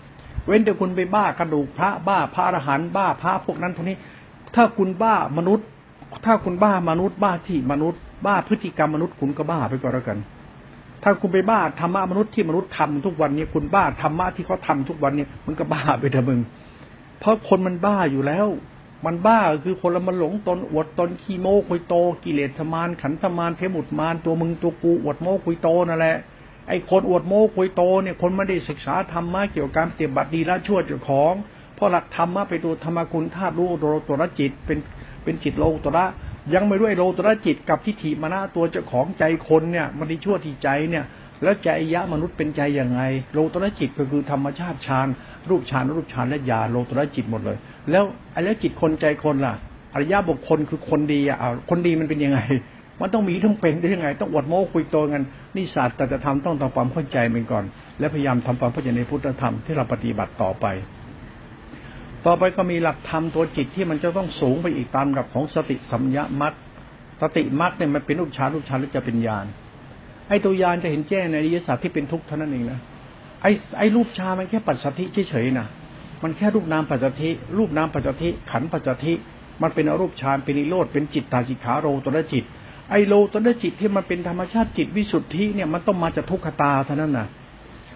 เว้นแต่คุณไปบ้ากระดูกพระบ้าพระอรหันต์บ้าพระพวกนั้นพวกนี้ ถ้าคุณบ้ามนุษย์ ถ้าคุณบ้ามนุษย์ บ้าที่มนุษย์ บ้าพฤติกรรมมนุษย์คุณก็บ้าไปก็แล้วกัน ถ้าคุณไปบ้าธรรมะมนุษย์ที่มนุษย์ทำทุกวันนี้คุณบ้าธรรมะที่เขาทาทุกวันนี้มันก็บ้าไปเถอะมึง เพราะคนมันบ้าอยู่แล้ว มันบ้าคือคนละมันหลงตนอวดตนขี้โม้คุยโต กิเลสมานขันธมานเทมุตมานตัวมึงตัวกูอวดโม้คุยโตนั่นแหละ ไอ้คนอวดโม้คุยโตเนี่ยคนไม่ได้ศึกษาธรรมะเกี่ยวกับการปฏิบัติดีละชั่วเจ้าของ เพราะหลักธรรมะไปตัวธรรมคุณธาตุรู้โดตัวละจิตเป็นเป็นจิตโลตัวละยังไม่ด้วยโลตระจิตกับทิฏฐิมานะตัวเจ้าของใจคนเนี่ยมันดีชั่วที่ใจเนี่ยแล้วใจยะมนุษย์เป็นใจยังไง โลตระจิตก็คือธรรมชาติฌานรูปฌานรูปฌานและญาโลตระจิตหมดเลย แล้วไอ้แล้วจิตคนใจคนล่ะอริยะบุคคลคือคนดีอะคนดีมันเป็นยังไง มันต้องมีทั้งเป็นได้ยังไง ต้องอดโม้คุยโตกันนี่ศาสตร์แต่จะทำต้องทำความเข้าใจมันก่อน และพยายามทำความเข้าใจในพุทธธรรมที่เราปฏิบัติต่อไป ต่อไปก็มีหลักธรรมตัวจิตที่มันจะต้องสูงไปอีกตามกับของสติสัมยามัตสติมัตเนี่ยมันเป็นรูปฌานรูปฌานแล้วจะเป็นญาณไอ้ตัวยานจะเห็นแจ้งในอริยสัจที่เป็นทุกข์เท่านั้นเองนะไอ้ไอ้รูปชามันแค่ปัจสัทธิเฉยๆนะมันแค่รูปนามปัจสัทธิรูปนามปัจสัทธิขันปัจสัทธิมันเป็นอรูปฌานเป็นนิโรธเป็นจิตตาจิขาโรตระจิต ไอโลตระจิตที่มันเป็นธรรมชาติจิตวิสุทธิเนี่ยมันต้องมาจากทุกขตาเท่านั้นนะ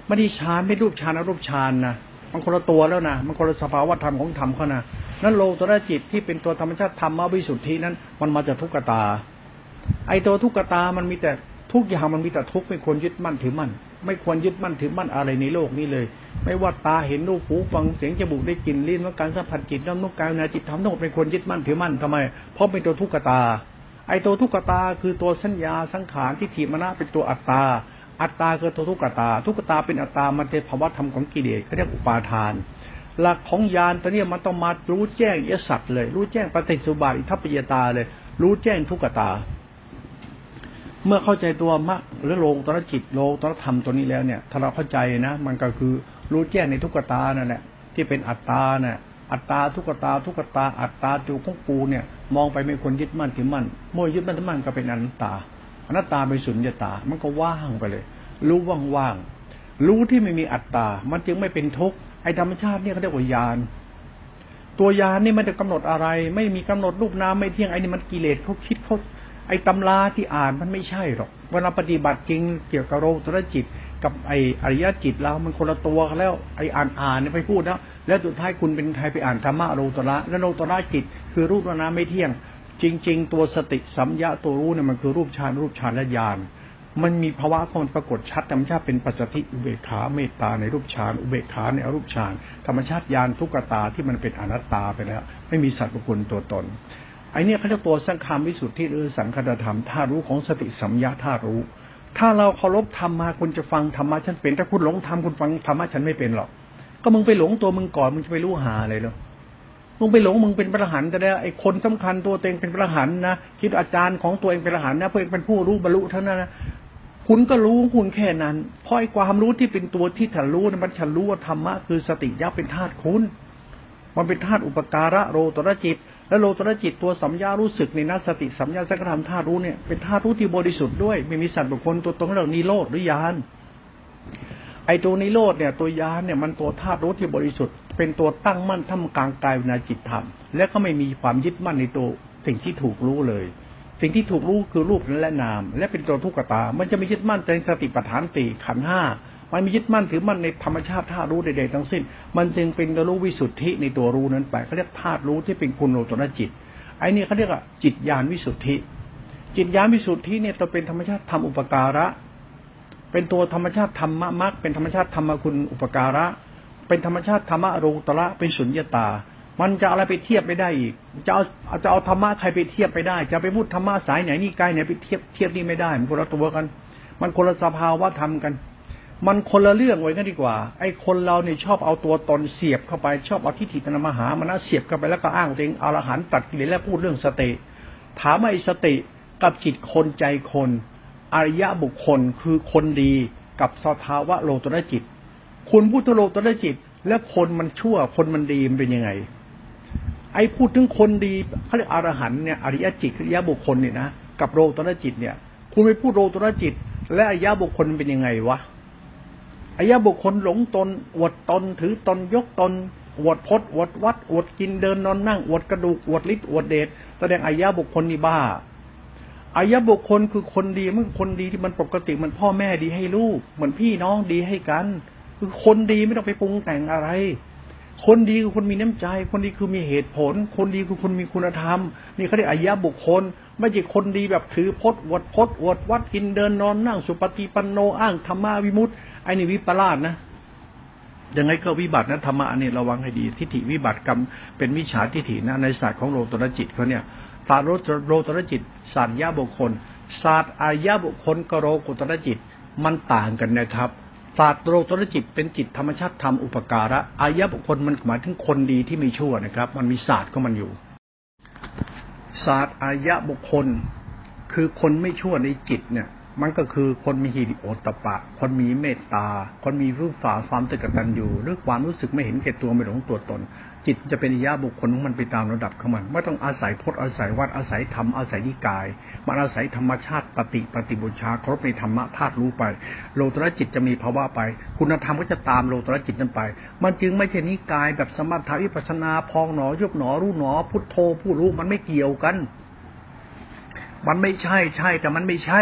ไม่ได้ฌานไม่รูปฌานอรูปฌานนะมันคนละตัวแล้วนะมันคนละสภาวะธรรมของธรรมเขานะนั้นโลตระจิตที่เป็นตัวธรรมชาติธรรมวิสุทธินั้น มันมาจากทุกขตา ไอตัวทุกขตามันมีแต่ทุกอย่างมันมีแต่ทุกไม่ควรยึดมั่นถือมั่นไม่ควรยึดมั่นถือมั่นอะไรในโลกนี้เลย ไม่ว่าตาเห็นรูปหูฟังเสียงจมูกได้กลิ่นลิ้นว่าการสัมผัสจิตน้ำนกกายนาจิตทำทั้งหมดไม่ควรยึดมั่นถือมั่นทำไม เพราะเป็นตัวทุกขตา ไอ้ตัวทุกขตาคือตัวสัญญาสังขารที่ถีมนะเป็นตัวอัตตา อัตตาคือตัวทุกขตา ทุกขตาเป็นอัตตามันเป็นภาวะธรรมของกิเลสเขาเรียกอุปาทาน หลักของญาณตัวนี้มันต้องมารู้แจ้งยสัตเลย รู้แจ้งปฏิสุบาทอิทัปปิยตาเลย รู้แจ้งทุกขตา เมื่อเข้าใจตัวมรรคหรือโลงตรจิตโลงตรธรรมตัวนี้แล้วเนี่ย ถ้าเราเข้าใจนะ มันก็คือรู้แจ้งในทุกขตานั่นแหละที่เป็นอัตตาเนี่ย อัตตาทุกตาทุกตา อัตตาจูของปูเนี่ย มองไปไม่ควรยึดมั่นถือมั่นมั่ยึดมั่นถือมั่นก็เป็นอนัตตาอนัตตาเป็นสุญญตา มันก็ว่างไปเลย รู้ว่างๆรู้ที่ไม่มีอัตตา มันจึงไม่เป็นทุกข์ไอ้ธรรมชาติเนี่ยเขาเรียกว่ายานตัวยานนี่มันจะกำหนดอะไร ไม่มีกำหนดรูปนามไม่เที่ยงไอ้นี่มันกิเลสเขาคิดเขาไอ้ตำราที่อ่านมันไม่ใช่หรอกเวลาปฏิบัติจริงเกี่ยวกับโลตระจิต กับไอ้อริยจิตเรามันคนละตัวกันแล้วไอ้อ่านอ่านเนี่ยไปพูดแล้วแล้วสุดท้ายคุณเป็นไทยไปอ่านธรรมะโลตระแล้วโลตระจิต คือรูปนาไม่เที่ยง จริง ๆ ตัวสติสัมยาตัวรู้เนี่ยมันคือรูปฌานรูปฌานและญาณมันมีภาวะของมันปรากฏชัดธรรมชาติเป็นปัจจิอุเบกขาเมตตาในรูปฌานอุเบกขาในอรูปฌานธรรมชาติญาณทุกตาที่มันเป็นอนัตตาไปแล้ว ไม่มีสัตว์บุคคลตัวตนไอเนี้ยเขาเรียกตัวสังขารวิสุทธิหรือสังคตธรรมท่ารู้ของสติสัมยาท่ารู้ ถ้าเราเคารพธรรมมาคุณจะฟังธรรมะฉันเป็น ถ้าคุณหลงธรรมคุณฟังธรรมะฉันไม่เป็นหรอก ก็มึงไปหลงตัวมึงก่อนมึงจะไปรู้หาอะไรหรอมึงไปหลงมึงเป็นพระหันแต่ได้ไอ้คนสำคัญตัวเองเป็นพระหันนะคิดอาจารย์ของตัวเองเป็นพระหันนะเพื่อเป็นผู้รู้บรรลุเท่านั้นนะคุณก็รู้คุณแค่นั้นเพราะไอ้ความรู้ที่เป็นตัวที่ฉันรู้นะมันฉันรู้ว่าธรรมะคือสติยับเป็นธาตุคุณ มันเป็นธาตุอุปการะโรตรจิต และโลตระจิตตัวสัมยารู้สึกในนัสติสัมยาสังขารมธาตุรู้เนี่ยเป็นธาตุรู้ที่บริสุทธิ์ด้วยไม่มีสัตว์บุคคลตัวตนเหล่านี้โลดหรือยานไอ้ตัวนิโรธเนี่ย ตัวยานเนี่ยมันตัวธาตุรู้ที่บริสุทธิ์ เป็นตัวตั้งมั่นท่ามกลางกายวิญญาจิตธรรม และก็ไม่มีความยึดมั่นในตัวสิ่งที่ถูกรู้เลย สิ่งที่ถูกรู้คือรูปและนาม และเป็นตัวทุกขตา มันจะไม่ยึดมั่นในสติปัฏฐานตีขันห้า มันมียึดมั่นถือมั่นในธรรมชาติธาตุรู้ใดๆทั้งสิ้น มันจึงเป็นตัวรู้วิสุทธิในตัวรู้นั้นไปเขาเรียกธาตุรู้ที่เป็นคุณโลตรจิตไอ้นี่เขาเรียกว่าจิตญาณวิสุทธิ จิตญาณวิสุทธิเนี่ยจะเป็นธรรมชาติทำอุปการะ เป็นตัวธรรมชาติธรรมะมรรคเป็นธรรมชาติธรรมคุณอุปการะ เป็นธรรมชาติธรรมะรูตระเป็นสุญญตา มันจะอะไรไปเทียบไม่ได้อีก จะเอาจะเอาธรรมะใครไปเทียบไปได้ จะไปพูดธรรมะสายไหนนี่กายไหนไปเทียบเทียบนี่ไม่ได้ มันคนละตัวกัน มันคนละสภาวะธรรมกัน มันคนละเรื่องไว้กันดีกว่า ไอ้คนเราเนี่ยชอบเอาตัวตนเสียบเข้าไปชอบเอาทิฏฐิตนมหามันเสียบเข้าไปแล้วก็อ้างตัวเองอรหันตัดกิเลสแล้วพูดเรื่องสติ ถามไอ้สติกับจิตคนใจคนอริยะบุคคลคือคนดีกับสภาวะโลตระจิต คุณพูดถึงโลตระจิต และคนมันชั่วคนมันดีมันเป็นยังไง ไอ้พูดถึงคนดีเขาเรียกอรหันเนี่ยอริยจิตอริยบุคคลเนี่ยนะกับโลตระจิตเนี่ย คุณไปพูดโลตระจิต และอริยบุคคลเป็นยังไงวะ อริยบุคคลหลงตน อวดตน ถือตนยกตน อวดพดอวดวัด อวดกินเดินนอนนั่ง อวดกระดูก อวดฤทธิ์อวดเดชแสดงอริยบุคคลนี่บ้าอายะบุคคลคือคนดีมันคนดีที่มันปกติมันพ่อแม่ดีให้ลูก เหมือนพี่น้องดีให้กัน คือคนดีไม่ต้องไปปรุงแต่งอะไร คนดีคือคนมีน้ำใจ คนดีคือมีเหตุผล คนดีคือคนมีคุณธรรม นี่เขาเรียกอายะบุคคล ไม่ใช่คนดีแบบถือพจน์วดพจน์วดวัดกินเดินนอนนั่ง สุปฏิปันโนอ้างธรรมะวิมุตต์ ไอ้นี่วิปลาสนะยังไงก็วิบัตินะธรรมะนี่ระวังให้ดี ทิฏฐิวิบัติกรรมเป็นมิจฉาทิฏฐินะในศาสตร์ของโลตรจิตเขาเนี่ยศาสตร์โรตรจิตศาสตร์ยาบุคคล ศาสตร์อายะบุคคลกโรกุตรจิตมันต่างกันนะครับศาสตร์โรตรจิตเป็นจิตธรรมชาติธรรมอุปการะอายะบุคคลมันหมายถึงคนดีที่ไม่ชั่วนะครับ มันมีศาสตร์ของมันอยู่ ศาสตร์อายะบุคคล คือคนไม่ชั่วในจิตเนี่ย มันก็คือคนมีฮิริโอตปะ คนมีเมตตา คนมีรูปฝาความตกตันอยู่หรือความรู้สึกไม่เห็นแก่ตัวไม่หลงตัวตน จิตจะเป็นญาบุคคลของมันไปตามระดับของมันไม่ต้องอาศัยพจน์อาศัยวัดอาศัยธรรมอาศัยนิกายมันอาศัยธรรมชาติปฏิปฏิบูชาครบในธรรมะธาตุรู้ไป โลตระจิตจะมีภาวะไป คุณธรรมก็จะตามโลตระจิตนั้นไป มันจึงไม่ใช่นิกายแบบสมถะวิปัสนาพองหนอยุบหนอรู้หนอ พุทโธผู้รู้มันไม่เกี่ยวกัน มันไม่ใช่ใช่แต่มันไม่ใช่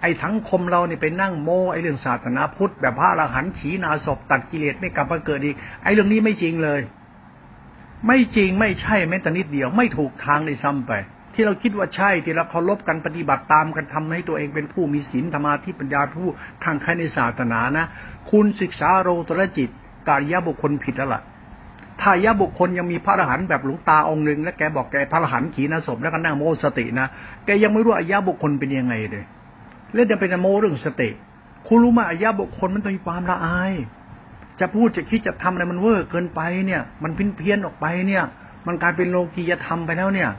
ไอ้ทั้งคมเราเนี่ยไปนั่งโม้ไอ้เรื่องศาสนาพุทธแบบพระอรหันต์ขีนาศพตัดกิเลสไม่กลับมาเกิดอีก ไอ้เรื่องนี้ไม่จริงเลย ไม่จริงไม่ใช่แม้แต่นิดเดียว ไม่ถูกทางเลยซ้ำไป ที่เราคิดว่าใช่ที่เราเคารพกันปฏิบัติตามกันทำให้ตัวเองเป็นผู้มีศีลธรรมาที่ปัญญาผู้ทางใครในศาสนานะ คุณศึกษาโรตรจิต การยะบุคคลผิดแล้วล่ะถ้ายะบุคคลยังมีพระอรหันต์แบบหลวงตาองค์หนึ่งแล้วแกบอกแกพระอรหันต์ขีนาศพแล้วก็นั่งโมสตินะแกยังไม่รู้อายะบุคคลเป็นยังไงเลย เรื่องจะเป็นโมเรื่องสติ คุณรู้ไหมอายะบุคคลมันต้องมีความละอาย จะพูดจะคิดจะทำอะไรมันเวอร์เกินไปเนี่ย มันพินเพี้ยนออกไปเนี่ย มันกลายเป็นโลกียธรรมไปแล้วเนี่ย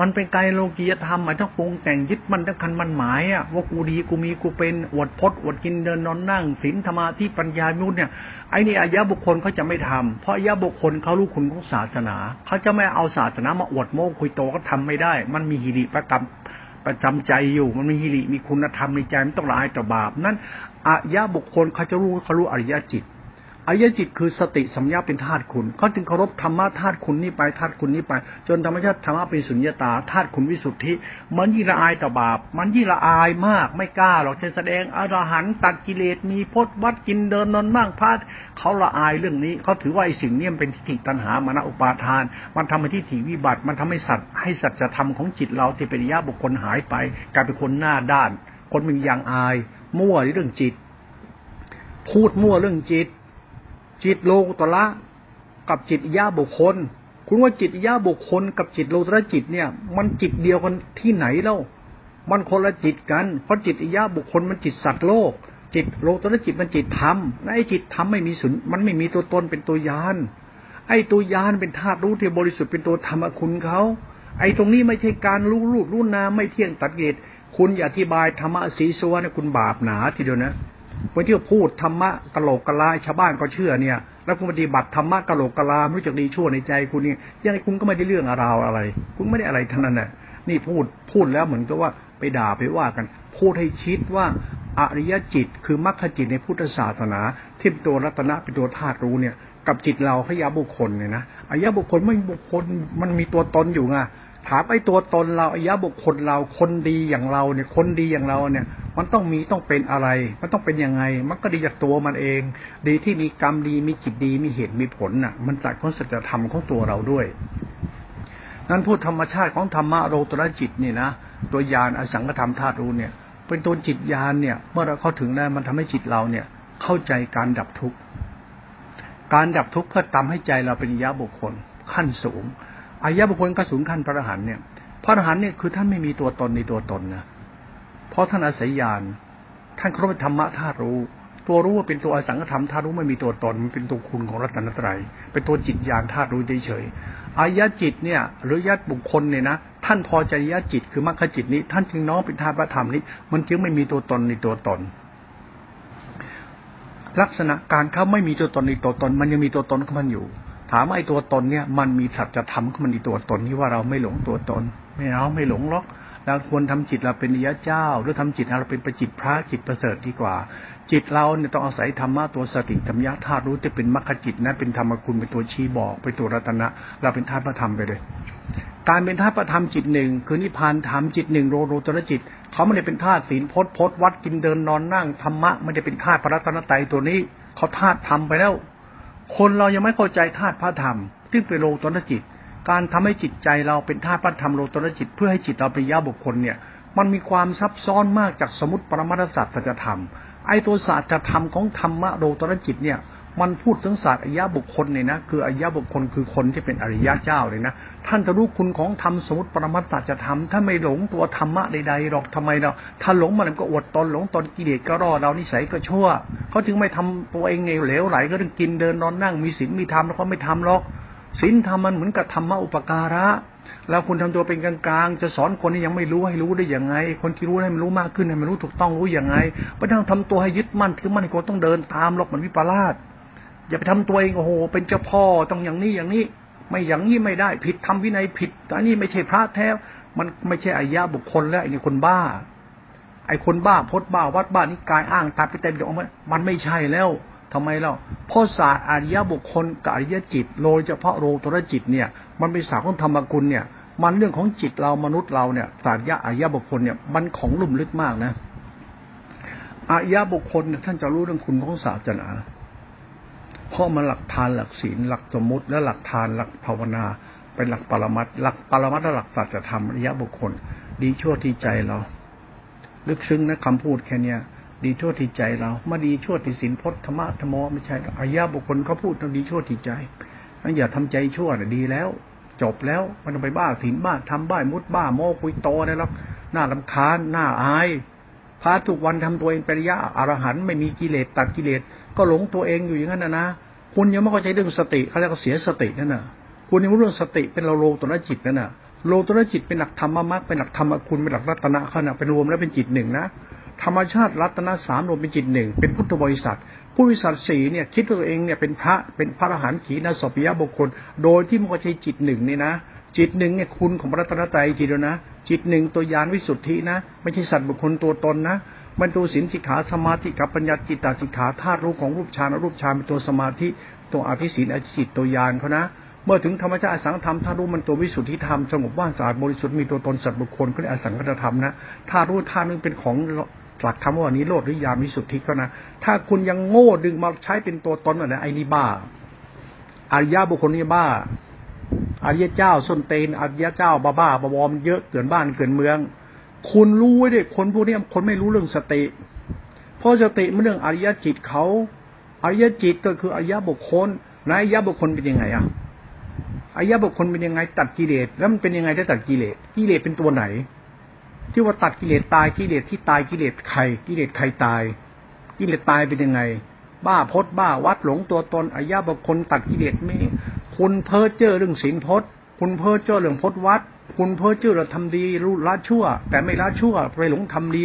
มันเป็นกายโลกียธรรมหมายถึงปรุงแต่งยึดมันทั้งคันมันหมายอะว่ากูดีกูมีกูเป็นอวดพจน์อวดกินเดินนอนนั่งศีลธรรมาที่ปัญญามุตเนี่ยไอ้นี่อายะบุคคลเขาจะไม่ทำเพราะอายะบุคคลเขารู้คุณของศาสนาเขาจะไม่เอาศาสนามาอวดโม้คุยโตก็ทำไม่ได้ มันมีหิริประกรรม ประจำใจอยู่ มันมีฮิริมีคุณธรรมในใจมันต้องละอายต่อบาปนั้นอายะบุคคลเขาจะรู้เขารู้อริยจิต อายจิตคือสติสัมยาเป็นธาตุคุณเขาจึงเคารพธรรมะธาตุคุณนี่ไปธาตุคุณนี่ไป จนธรรมชาติธรรมะเป็นสุญญตาธาตุคุณวิสุทธิ มันยิ่งละอายต่อบาป มันยิ่งละอายมากไม่กล้าหรอกจะแสดงอรหันต์ตัดกิเลสมีพจน์วัดกินเดินนอนมั่งพาดเขาละอายเรื่องนี้เขาถือว่าไอ้สิ่งนี้มันเป็นทิฏฐิตัณหามานะอุปาทาน มันทำให้ทิฏฐิวิบัติ มันทำให้สัตว์ให้สัจธรรมของจิตเราที่เป็นญาบุคคลหายไปกลายเป็นคนหน้าด้าน คนมึงยังอาย มั่วเรื่องจิต พูดมั่วเรื่องจิต จิตโลกุตละกับจิตญาบุคคล คุณว่าจิตญาบุคคล กับจิตโลกุตระจิตเนี่ย มันจิตเดียวกันที่ไหนเล่ามันคนละจิตกัน เพราะจิตญาบุคคลมันจิตสัตว์โลก จิตโลกุตระจิตมันจิตธรรมไอ้จิตธรรมไม่มีสุนมันไม่มีตัวตนเป็นตัวยาน ไอ้ตัวยานเป็นธาตุรู้ที่บริสุทธิ์เป็นตัวธรรมคุณเขาไอ้ตรงนี้ไม่ใช่การรู้รูปรู้นามไม่เที่ยงตัดเกตคุณอย่าอธิบายธรรมะสีสวเนี่คุณบาปหนาทีเดียวนะ คนที่พูดธรรมะกะโหลกกะลาชาวบ้านก็เชื่อเนี่ย แล้วคุณปฏิบัติธรรมะกะโหลกกะลาไม่รู้จักดีชั่วในใจคุณเนี่ยยังไงคุณก็ไม่ได้เรื่องอะไรอะไร คุณไม่ได้อะไรทั้งนั้นน่ะนี่พูดพูดแล้วเหมือนกับว่าไปด่าไปว่ากัน พูดให้ชิดว่าอริยจิตคือมรรคจิตในพุทธศาสนา ที่เป็นตัวรัตนะเป็นตัวธาตุรู้เนี่ย กับจิตเราขยะบุคคลเนี่ยนะอายะบุคคลไม่บุคคลมันมีตัวตนอยู่ไง ถามไอ้ตัวตนเราอายะบุคคลเราคนดีอย่างเราเนี่ย คนดีอย่างเราเนี่ย มันต้องมีต้องเป็นอะไร มันต้องเป็นยังไง มันก็ดีจากตัวมันเอง ดีที่มีกรรมดีมีจิตดีมีเหตุมีผลน่ะ มันจากข้อสัจธรรมของตัวเราด้วยนั้นพูดธรรมชาติของธรรมะโรตระจิตเนี่ยนะตัวยานอสังขธรรมธาตุรู้เนี่ย เป็นตัวจิตยานเนี่ย เมื่อเราเข้าถึงได้มันทำให้จิตเราเนี่ย เข้าใจการดับทุกข์การดับทุกข์เพื่อทำให้ใจเราเป็นยะบุคคลขั้นสูง อายะบุคคลก็สูงขั้นพระอรหันเนี่ย พระอรหันเนี่ยคือท่านไม่มีตัวตนในตัวตนนะเพราะท่านอาศัยญาณท่านครพธรรมะธาตุรู้ ตัวรู้ว่าเป็นตัวอสังขธรรมธาตุรู้ไม่มีตัวตนมันเป็นตัวคุณของรัตนตรัยเป็นตัวจิตญาณธาตุรู้เฉยๆอายะจิตเนี่ย หรือญาติบุคคลเนี่ยนะท่านพอใจญาจิตคือมรรคจิตนี้ ท่านจึงน้องเป็นธาตุพระธรรมนี้ มันจึงไม่มีตัวตนในตัวตนลักษณะการเขาไม่มีตัวตนในตัวตน มันยังมีตัวตนของมันอยู่ ถามไอ้ตัวตนเนี่ย มันมีสัจธรรมมันมีตัวตนที่ว่าเราไม่หลงตัวตน ไม่เอาไม่หลงหรอกเราควรทำจิตเราเป็นนิยเจ้า หรือทำจิตเราเป็นประจิตพระจิตประเสริฐดีกว่า จิตเราเนี่ยต้องอาศัยธรรมะตัวสติธรรมยะธาตุรู้จะเป็นมรรคจิตนะเป็นธรรมคุณเป็นตัวชี้บอกเป็นตัวรัตนะ เราเป็นธาตุพระธรรมไปเลย การเป็นธาตุพระธรรมจิตหนึ่งคือนิพพานธรรมจิตหนึ่งโรโรตระจิต เขาไม่ได้เป็นธาตุศีลพจน์พจน์วัดกินเดินนอนนั่งธรรมะไม่ได้เป็นธาตุพระรัตนตรัยตัวนี้ เขาธาตุธรรมไปแล้ว คนเรายังไม่เข้าใจธาตุพระธรรมซึ่งเป็นโลตนจิต การทำให้จิตใจเราเป็นธาตุปัธรรมโลตนจิต เพื่อให้จิตเราเป็นยาบุคคลเนี่ย มันมีความซับซ้อนมากจากสมุติปรมัตศาสตร์สัจธรรมไอ้ตัวศาสตร์ธรรมของธรรมะโลตนจิตเนี่ย มันพูดถึงศาสตร์อริยบุคคลเนี่ยนะคืออริยบุคคลคือคนที่เป็นอริยะเจ้าเลยนะท่านจะรู้คุณของธรรมสมุติปรมัตถจะทำถ้าไม่หลงตัวธรรมะใดๆหรอกทำไมเราถ้าหลงมันก็อดตนหลงตนกิเลสก็รอเรานิสัยก็ชั่วเขาจึงไม่ทำตัวเองไงเหลวไหลก็ต้องกินเดินนอนนั่งมีศีลมีธรรมแล้วเขาไม่ทำหรอกศีลธรรมมันเหมือนกับธรรมะอุปการะ แล้วคุณทำตัวเป็นกลางๆ จะสอนคนที่ยังไม่รู้ให้รู้ได้ยังไง คนที่รู้ให้มันรู้มากขึ้นให้มันรู้ถูกต้องรู้ยังไงไม่ต้องทำตัวให้ยึดมั่นถือมั่นคนต้องเดินตามหรอกมันวิปลาส อย่าไปทำตัวเองโอ้โห เป็นเจ้าพ่อต้องอย่างนี้อย่างนี้ ไม่อย่างนี้ไม่ได้ ผิดทำวินัยผิดอันนี้ไม่ใช่พระแท้มันไม่ใช่อายะบุคคลแล้วไอ้คนบ้า ไอ้คนบ้าพดบ้าวัดบ้านี่กายอ้างตาไปเต็มดียวมันไม่ใช่แล้วทำไมเล่าเพราะศาสตร์อริยบุคคลกับอริยจิตโดยเฉพาะโลตรจิตเนี่ย มันเป็นศาสตร์ของธรรมกุลเนี่ย มันเรื่องของจิตเรามนุษย์เราเนี่ยศาสตร์ยะอริยบุคคลเนี่ยมันของลุ่มลึกมากนะอริยบุคคลเนี่ยท่านจะรู้เรื่องคุณของศาสนา เพราะมันหลักทานหลักศีลหลักสมมติและหลักทานหลักภาวนา เป็นหลักปรมัตหลักปรมัตและหลักสัจธรรมริยะบุคคล ดีชั่วที่ใจเรา ลึกซึ้งนะคำพูดแค่เนี้ยดีชั่วที่ใจเราไมาดีชั่วที่ศีลพจน์ธรรมะธรรมไม่ใช่อายะบุคคลเขาพูดต้องดีชั่วที่ใจนั่นอย่าทำใจชั่วนะดีแล้ว จบแล้วมันไปบ้าศีลบ้าทำบ้ามุดบ้าโม้คุยโตได้แล้วหน้าลำคาญหน้าอาย พาทุกวันทำตัวเองเป็นยะอรหันไม่มีกิเลสตัดกิเลสก็หลงตัวเองอยู่อย่างนั้นนะนะคุณยังไม่เข้าใจเรื่องสติเขาเรียกว่าเสียสตินั่นน่ะ คุณยังไม่รู้สติเป็นเราโลตัวนั้นจิตนั่นน่ะโลตัวนั้นจิตเป็นหลักธรรมมรรคเป็นหลักธรรมคุณเป็นหลักรัตนะขนาดเป็นรวมแล้วเป็นจิตหนึ่งนะธรรมชาติรัตนะสามรวมเป็นจิตหนึ่งเป็นพุทธบริษัทผู้บริษัทสี่เนี่ยคิดตัวเองเนี่ยเป็นพระเป็นพระอรหันต์ขีณสปิยบุคคล โดยที่มันก็ใช้จิตหนึ่งนี่นะจิตหนึ่งเนี่ยคุณของพระรัตนตรัยทีเดียวนะ จิตหนึ่งตัวยานวิสุทธินะ ไม่ใช่สัตว์บุคคลตัวตนนะ มันตัวสินสิกขาสมาธิกับปัญญาจิตตสิกขาธาตุรู้ของรูปฌานรูปฌานเป็นตัวสมาธิตัวอภิสินอจิตตัวยานเขานะ เมื่อถึงธรรมชาติอสังธรรมถ้ารู้มันตัววิสุทธิธรรมสงบว่างสะอาดบริสุทธิ์มีตัวตนสัตว์บุคคลก็เรียกอสังคตธรรมนะถ้ารู้ธาตุนึงเป็นของหลักธรรมว่านี้โลดหรือยามวิสุทธิก็นะ ถ้าคุณยังโง่ดึงมาใช้เป็นตัวตนอะไรไอ้นี่บ้าอริยบุคคลนี่บ้า อริยเจ้าส้นเตนอริยเจ้าบ้าบ้าบวอมเยอะเกินบ้านเกินเมือง คุณรู้ไว้ด้วยคนพวกนี้คนไม่รู้เรื่องสติ เพราะสติมันเรื่องอริยจิตเขาอริยจิตก็คืออริยบุคคลนอริยบุคคลเป็นยังไงอะอริยบุคคลเป็นยังไงตัดกิเลสแล้วมันเป็นยังไงได้ตัดกิเลสกิเลสเป็นตัวไหน ที่ว่าตัดกิเลสตายกิเลสที่ตายกิเลสใครกิเลสใครตาย กิเลสตายเป็นยังไง บ้าพดบ้าวัดหลงตัวตนอริยบุคคลตัดกิเลสไม่ คุณเพ้อเจ้อเรื่องศีลพจน์ คุณเพ้อเจ้อเรื่องพจน์วัด คุณเพ้อเจ้อเราทำดีรู้ละชั่ว แต่ไม่ละชั่วไปหลงทำดี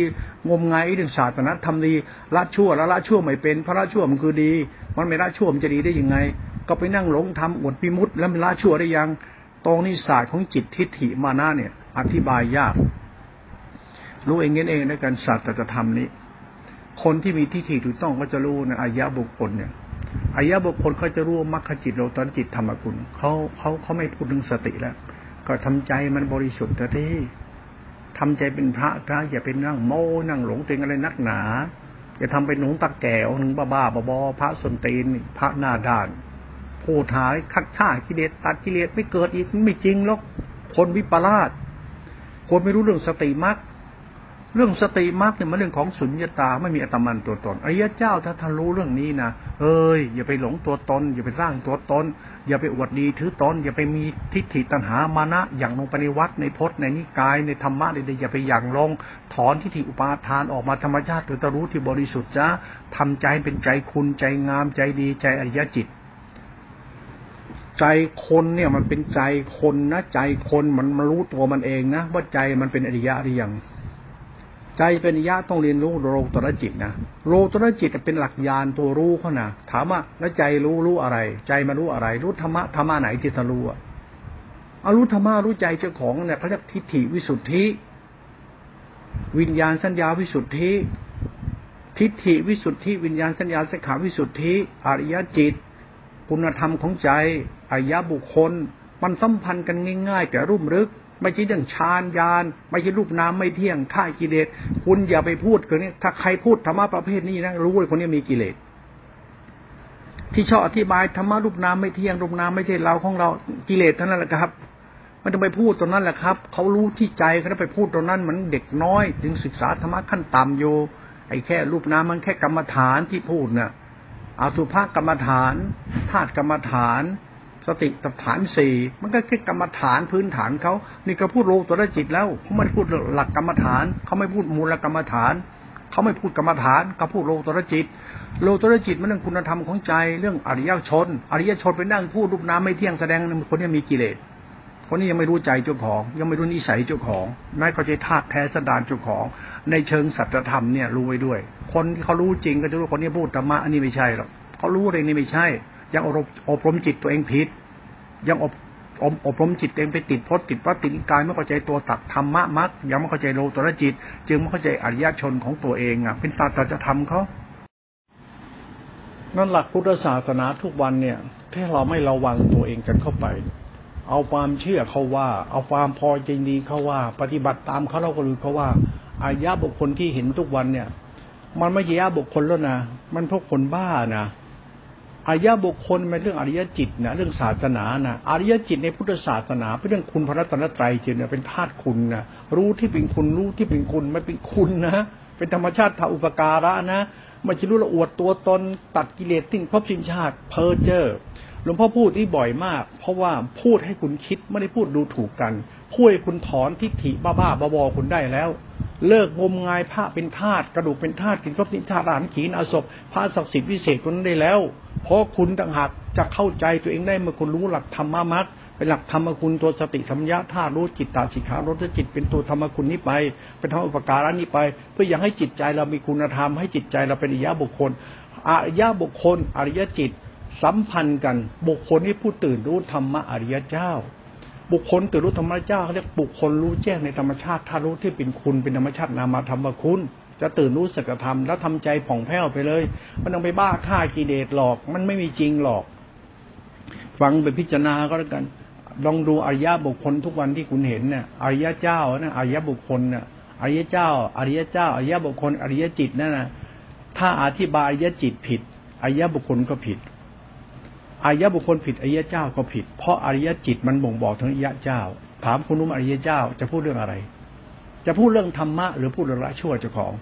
งมงายเรื่องศาสนาทำดีละชั่วแล้วละชั่วไม่เป็นพระละชั่วมันคือดี มันไม่ละชั่วมันจะดีได้ยังไง ก็ไปนั่งหลงทำอวดพิมุตแล้วมันละชั่วได้ยังตรงนี้ศาสตร์ของจิตทิฏฐิมานะเนี่ย อธิบายยาก รู้เองเงี้ยเองในการศาสตร์จะทำนี้ คนที่มีทิฏฐิถูกต้องก็จะรู้นะอายะบุคคลเนี่ย อายะบุคคลเขาจะรู้มรรคจิตโลตอนจิตธรรมกุลเขาเขาเขาไม่พูดถึงสติแล้ว ก็ทำใจมันบริสุทธิ์ที่ทำใจเป็นพระพระอย่าเป็นนั่งโม้นั่งหลงตึงอะไรนักหนา อย่าทำเป็นหนุ่งตะแก่หนึ่งบ้าบ้าบอพระสนตีนพระหน้าด้านพูดหายคัดฆ่ากิเลสตัดกิเลสไม่เกิดอีกไม่จริงหรอกคนวิปลาสคนไม่รู้เรื่องสติมรรค เรื่องสติมรรคเนี่ยมันเรื่องของสุญญตาไม่มีอัตมันตัวตนอริยเจ้าถ้าท่านรู้เรื่องนี้นะเอ้ยอย่าไปหลงตัวตน อย่าไปสร้างตัวตน อย่าไปอวดดีถือตน อย่าไปมีทิฏฐิตัณหามานะ อย่างลงไปในวัดในพจน์ในนิกายในธรรมะใดๆอย่าไปอย่างลง ถอนทิฏฐิอุปาทานออกมาธรรมชาติหรือตรู้ที่บริสุทธิ์จ้าทำใจเป็นใจคุณใจงามใจดีใจอริยจิตใจคนเนี่ยมันเป็นใจคนนะใจคนมันมารู้ตัวมันเองนะว่าใจมันเป็นอริยะหรือยัง ใจเป็นญาต้องเรียนรู้โลตรจิตนะโลตรจิตเป็นหลักญาณตัวรู้เขานะถามว่าแล้วใจรู้รู้อะไร ใจมารู้อะไร รู้ธรรมะธรรมะไหนที่จะรู้อะอารู้ธรรมะรู้ใจเจ้าของเนี่ยเขาเรียกทิฏฐิวิสุทธิ วิญญาณสัญญาวิสุทธิ ทิฏฐิวิสุทธิ วิญญาณสัญญาสังขาวิสุทธิ อริยจิต คุณธรรมของใจอายะบุคคล มันสัมพันธ์กันง่าย ๆ แต่รุ่มรึก ไม่ใช่เรื่องฌานยานไม่ใช่รูปนามไม่เที่ยงข่ากิเลสคุณอย่าไปพูดคนนี้ถ้าใครพูดธรรมะประเภทนี้นะรู้เลยคนนี้มีกิเลสที่ชอบอธิบายธรรมะรูปนามไม่เที่ยงรูปนามไม่ใช่เราของเรากิเลสเท่านั้นแหละครับไม่ต้องไปพูดตรงนั้นแหละครับเขารู้ที่ใจเขาไปพูดตรงนั้นเหมือนเด็กน้อยจึงศึกษาธรรมะขั้นต่ำอยู่ไอ้แค่รูปนามมันแค่กรรมฐานที่พูดน่ะอาสุภกรรมฐานธาตุกรรมฐาน สติตฐานสี่มันก็แค่กรรมฐานพื้นฐานเขานี่ก็พูดโลตัวจิตแล้วเขาไม่พูดหลักกรรมฐานเขาไม่พูดมูลกรรมฐานเขาไม่พูดกรรมฐานเขาพูดโลตัวจิต โลตัวจิตมันเรื่องคุณธรรมของใจเรื่องอริยชน อริยชนไปนั่งพูดรูปน้ำไม่เที่ยงแสดงคนนี้มีกิเลสคนนี้ยังไม่รู้ใจเจ้าของ ยังไม่รู้นิสัยเจ้าของแม้เขาจะธาตุแท้สดานเจ้าของ ในเชิงสัจธรรมเนี่ยรู้ไว้ด้วย คนที่เขารู้จริงก็จะรู้คนนี้พูดธรรมะอันนี้ไม่ใช่หรอกเขารู้อะไรนี่ไม่ใช่ ยังอบรมจิตตัวเองผิด ยังอบอบอบรมจิตเองไปติดพจน์ติดวัตติกายไม่เข้าใจตัวตักธรรมะมักยังไม่เข้าใจโลตระจิต จึงไม่เข้าใจอริยชนของตัวเองอะ เป็นศาสตร์จะทำเขานั่นหลักพุทธศาสนาทุกวันเนี่ยแค่เราไม่ระวังตัวเองกันเข้าไป เอาความเชื่อเขาว่า เอาความพอใจดีเขาว่า ปฏิบัติตามเขาเราก็รู้เขาว่าอายะบุคคลที่เห็นทุกวันเนี่ย มันไม่ใช่ยะบุคคลแล้วนะมันพวกคนบ้านะ อริยบุคคลเป็นเรื่องอริยจิตนะเรื่องศาสนานะอริยจิตในพุทธศาสนาเป็นเรื่องคุณพระรัตนตรัยจริงนะเป็นธาตุคุณนะรู้ที่เป็นคุณรู้ที่เป็นคุณไม่เป็นคุณนะเป็นธรรมชาติทาอุปการะนะม่ใช่รู้ละอวดตัวตนตัดกิเลสทิ้งพบชินชาติเพอเจอร์หลวงพ่อพูดที่บ่อยมาก เพราะว่าพูดให้คุณคิดไม่ได้พูดดูถูกกันพูดให้คุณถอนทิฏฐิบ้าๆบอคุณได้แล้ว เลิกงมงายพระเป็นธาตุกระดูกเป็นธาตุกินพบนิธาตานขีนอาศพพระศักดิ์สิทธิ์วิเศษคนนั้นได้แล้ว เพราะคุณต่างหากจะเข้าใจตัวเองได้เมื่อคุณรู้หลักธรรมะมักเป็นหลักธรรมคุณตัวสติสัมยาธารู้จิตตาสิกขารสจิตเป็นตัวธรรมคุณนี้ไปเป็นธรรมอุปการะนี้ไป เพื่ออยังให้จิตใจเรามีคุณธรรมให้จิตใจเราเป็นอริยบุคคลอริยบุคคล อริยจิต สัมพันธ์กัน บุคคลที่ผู้ตื่นรู้ธรรมะอริยเจ้า บุคคลตื่นรู้ธรรมชาติเขาเรียกบุคคลรู้แจ้งในธรรมชาติถ้ารู้ที่เป็นคุณเป็นธรรมชาตินามธรรมคุณ จะตื่นรู้สัจธรรมแล้วทำใจผ่องแผ้วไปเลย มันต้องไปบ้าฆ่ากิเลสหลอก มันไม่มีจริงหรอก ฟังไปพิจารณาก็แล้วกัน ลองดูอริยบุคคลทุกวันที่คุณเห็นเนี่ยอริยเจ้านะอริยบุคคลเนี่ยอริยเจ้า อริยเจ้า อริยบุคคล อริยจิตนั่นนะถ้าอธิบายอริยจิตผิดอริยบุคคลก็ผิดอริยบุคคลผิดอริยเจ้าก็ผิด เพราะอริยจิตมันบ่งบอกถึงอริยเจ้า ถามคุณนุ่มอริยเจ้าจะพูดเรื่องอะไร จะพูดเรื่องธรรมะหรือพูดเรื่องละชั่วเจ้าของ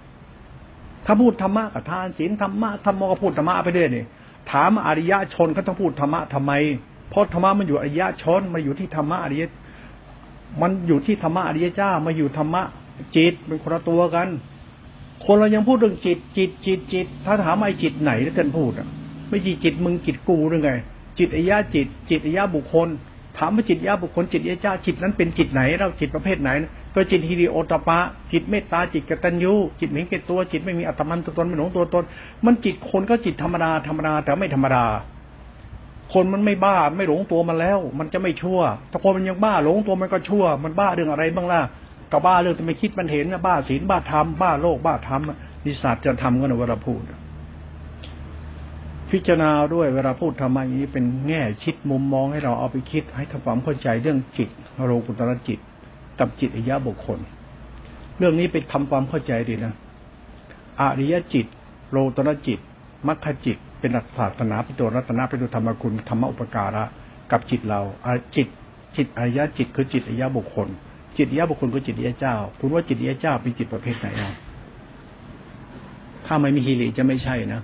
ถ้าพูดธรรมะกับทานศีลธรรมะธรรมะก็พูดธรรมะไปเรื่อยนี่ถามอริยชนเขาต้องพูดธรรมะทำไม เพราะธรรมะมันอยู่อริยชนมันอยู่ที่ธรรมะอริยมันอยู่ที่ธรรมะอริยเจ้ามาอยู่ธรรมะจิตเป็นคนละตัวกัน คนเรายังพูดเรื่องจิต จิตจิตจิต ถ้าถามไอ้จิตไหนแล้วท่านพูดอะ ไม่จิตจิตมึงจิตกูหรือไง จิตอายะจิต จิตอายะบุคคล ถามว่าจิตยาบุคคลจิตยาจ้าจิตนั้นเป็นจิตไหน เราจิตประเภทไหน ก็จิตฮิริโอตปะ จิตเมตตาจิตกตัญญูจิตเห็นแก่ตัวจิตไม่มีอัตมันตัวตนไม่หลงตัวตน มันจิตคนก็จิตธรรมดาธรรมดาแต่ไม่ธรรมดา คนมันไม่บ้าไม่หลงตัวมันแล้ว มันจะไม่ชั่ว ถ้าคนมันยังบ้าหลงตัวมันก็ชั่ว มันบ้าเรื่องอะไรบ้างล่ะก็บ้าเรื่องที่ไม่คิดมันเห็นนะบ้าศีลบ้าธรรมบ้าโลกบ้าธรรมนิสัตจะทำกันเวลาพูดพิจารณาด้วยเวลาพูดธรรมะอย่างนี้เป็นแง่คิดมุมมองให้เราเอาไปคิดให้ทำความเข้าใจเรื่องจิตโลกุตรจิต กับจิตอริยบุคคล เรื่องนี้ไปทำความเข้าใจดีนะอริยจิต โลตรจิตมรรคจิต เป็นหลักศาสนาเป็นตัวรัตนะเป็นตัวธรรมคุณธรรมอุปการะ กับจิตเราจิต จิตอริยจิตคือจิตอริยบุคคล จิตยะบุคคลก็จิตยะเจ้า คุณว่าจิตยะเจ้าเป็นจิตประเภทไหนอะถ้าไม่มีฮิริจะไม่ใช่นะ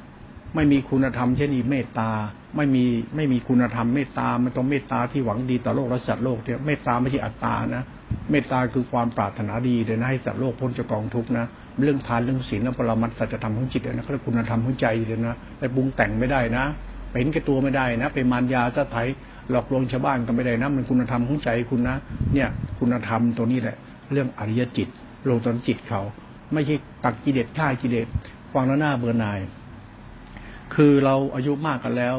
ไม่มีคุณธรรมเช่นนี้เมตตา ไม่มีไม่มีคุณธรรมเมตตา มันต้องเมตตาที่หวังดีต่อโลกและสัตว์โลกเนี่ยเมตตาไม่ใช่อัตตานะ เมตตาคือความปรารถนาดีเลยนะให้สัตว์โลกพ้นจากกองทุกข์นะเรื่องทานเรื่องศีลและปรมัตสัจธรรมของจิตเลยนะเขาเรียกคุณธรรมของใจเลยนะไปปรุงแต่งไม่ได้นะไปเห็นแก่ตัวไม่ได้นะไปมารยาสะไถหลอกลวงชาวบ้านก็ไม่ได้นะมันคุณธรรมของใจคุณนะเนี่ย คุณธรรมตัวนี้แหละ เรื่องอริยจิตโลตนจิตเขา ไม่ใช่ตักกิเลสฆ่ากิเลสฟังแล้วหน้าเบื่อหน่าย คือเราอายุมากกันแล้ว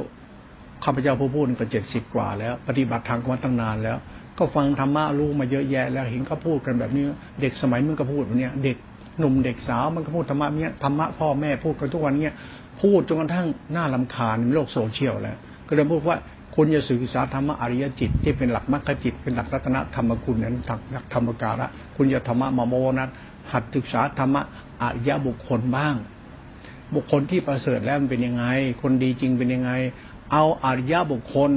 ข้าพเจ้าผู้พูดก็เจ็ดสิบกว่าแล้ว ปฏิบัติทางมาตั้งนานแล้ว ก็ฟังธรรมะรู้มาเยอะแยะ แล้วเห็นเขาพูดกันแบบนี้ เด็กสมัยมันก็พูดแบบนี้เด็กหนุ่มเด็กสาวมันก็พูดธรรมะเนี้ยธรรมะพ่อแม่พูดกันทุกวันเนี้ยพูดจนกระทั่งหน้าลำคาญในโลกโซเชียลแล้ว ก็เลยพูดว่าคุณจะศึกษาธรรมะอริยจิต ที่เป็นหลักมรรคจิต เป็นหลักรัตนธรรมคุณนั้นหลักธรรมการะคุณจะธรรมะมาโมนั้นหัดศึกษาธรรมะอริยบุคคลบ้าง บุคคลที่ประเสริฐแล้วมันเป็นยังไง คนดีจริงเป็นยังไง เอาอริยบุคคล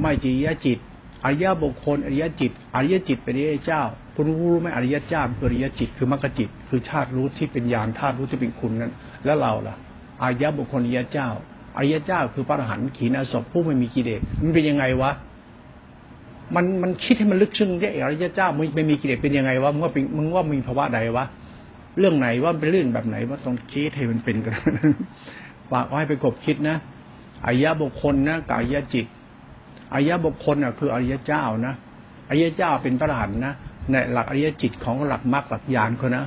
ไม่จียจิต อริยบุคคลอริยจิต อริยจิตเป็นอริยเจ้า คุณรู้รู้ไหมอริยเจ้าคืออริยจิต คือมรรคจิต คือชาติรู้ที่เป็นญาณธาตุรู้ที่เป็นคุณนั้น แล้วเราล่ะอริยบุคคลอริยเจ้า อริยเจ้าคือพระอรหันต์ขีณาสพผู้ไม่มีกิเลสมันเป็นยังไงวะมันมันคิดให้มันลึกซึ้งได้อริยเจ้าไม่ไม่มีกิเลสเป็นยังไงวะมึงว่ามึงว่ามีภาวะใดวะเรื่องไหนว่าเป็นเรื่องแบบไหนว่าต้องคิดให้มันเป็นกันฝากไว้ไปกบคิดนะอริยบุคคลนะกับอริยจิต อริยบุคคลอะคืออริยเจ้านะอริยเจ้าเป็นพระอรหันต์นะในหลักอริยจิตของหลักมรรคหลักญาณเขานะ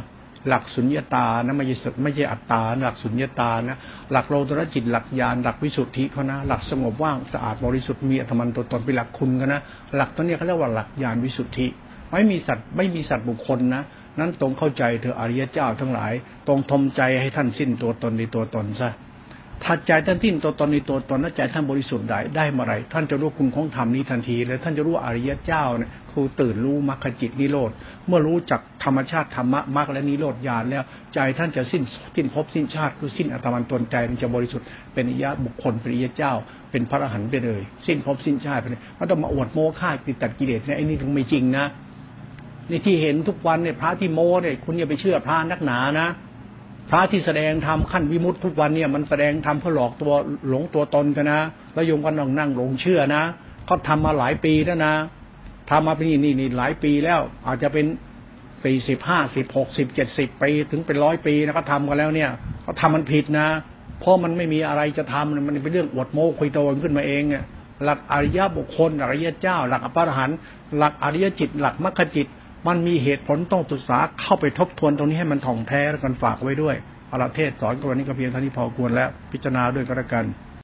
หลักสุญญตานะไม่ใช่ไม่ใช่อัตตาหลักสุญญตานะหลักโลตระจิตหลักญาณหลักวิสุทธิเขานะหลักสงบว่างสะอาดบริสุทธิ์มีอัตมันตัวตนเป็นหลักคุณกันนะหลักตัวนี้เขาเรียกว่าหลักญาณวิสุทธิไม่มีสัตว์ไม่มีสัตว์บุคคลนะนั้นตรงเข้าใจเธออริยเจ้าทั้งหลาย ตรงทมใจให้ท่านสิ้นตัวตนในตัวตนซะ ถ้าใจท่านทิ้นตัวตนในตัวตนและใจท่านบริสุทธิ์ได้ได้เมื่อไร ท่านจะรู้คุณของธรรมนี้ทันทีเลยท่านจะรู้อริยเจ้าเนี่ยคือตื่นรู้มรรคจิตนิโรธเมื่อรู้จักธรรมชาติธรรมะมรรคและนิโรธญาณแล้ว ใจท่านจะสิ้นสิ้นภพสิ้นชาติคือสิ้นอัตมันตนใจมันจะบริสุทธิ์เป็นอริยบุคคลเป็นอริยเจ้า เป็นพระอรหันต์ไปเลย สิ้นภพสิ้นชาติไปเลยมันต้องมาอวดโม้ฆ่าติดตัดกิเลสเนี่ยไอ้นี่ถึงไม่จริงนะในที่เห็นทุกวันเนี่ยพระที่โม้เนี่ยคุณอย่าไปเชื่อพระนักหนานะ พระที่แสดงธรรมขั้นวิมุตทุกวันเนี่ยมันแสดงธรรมเพื่อหลอกตัวหลงตัวตนกันนะแล้วโยมก็นั่งนั่งหลงเชื่อนะเขาทามาหลายปีแล้วนะทำมาเป็นนี่นี่หลายปีแล้ว อาจจะเป็นสี่สิบห้าสิบหกสิบเจ็ดสิบปีถึงเป็นร้อยปีนะเขาทำกันแล้วเนี่ยเขาทำมันผิดนะ เพราะมันไม่มีอะไรจะทำมันเป็นเรื่องอวดโม้คุยโตนขึ้นมาเองเนี่ยหลักอริยบุคคลหลักอริยเจ้า หลักอภรหันหลักอริยจิต หลักมรรคจิต มันมีเหตุผลต้องศึกษาเข้าไปทบทวนตรงนี้ให้มันถ่องแท้แล้วกันฝากไว้ด้วยอาราเทศสอนกรณีก็เพียงเท่านี้พอควรแล้วพิจารณาด้วยก็แล้วกัน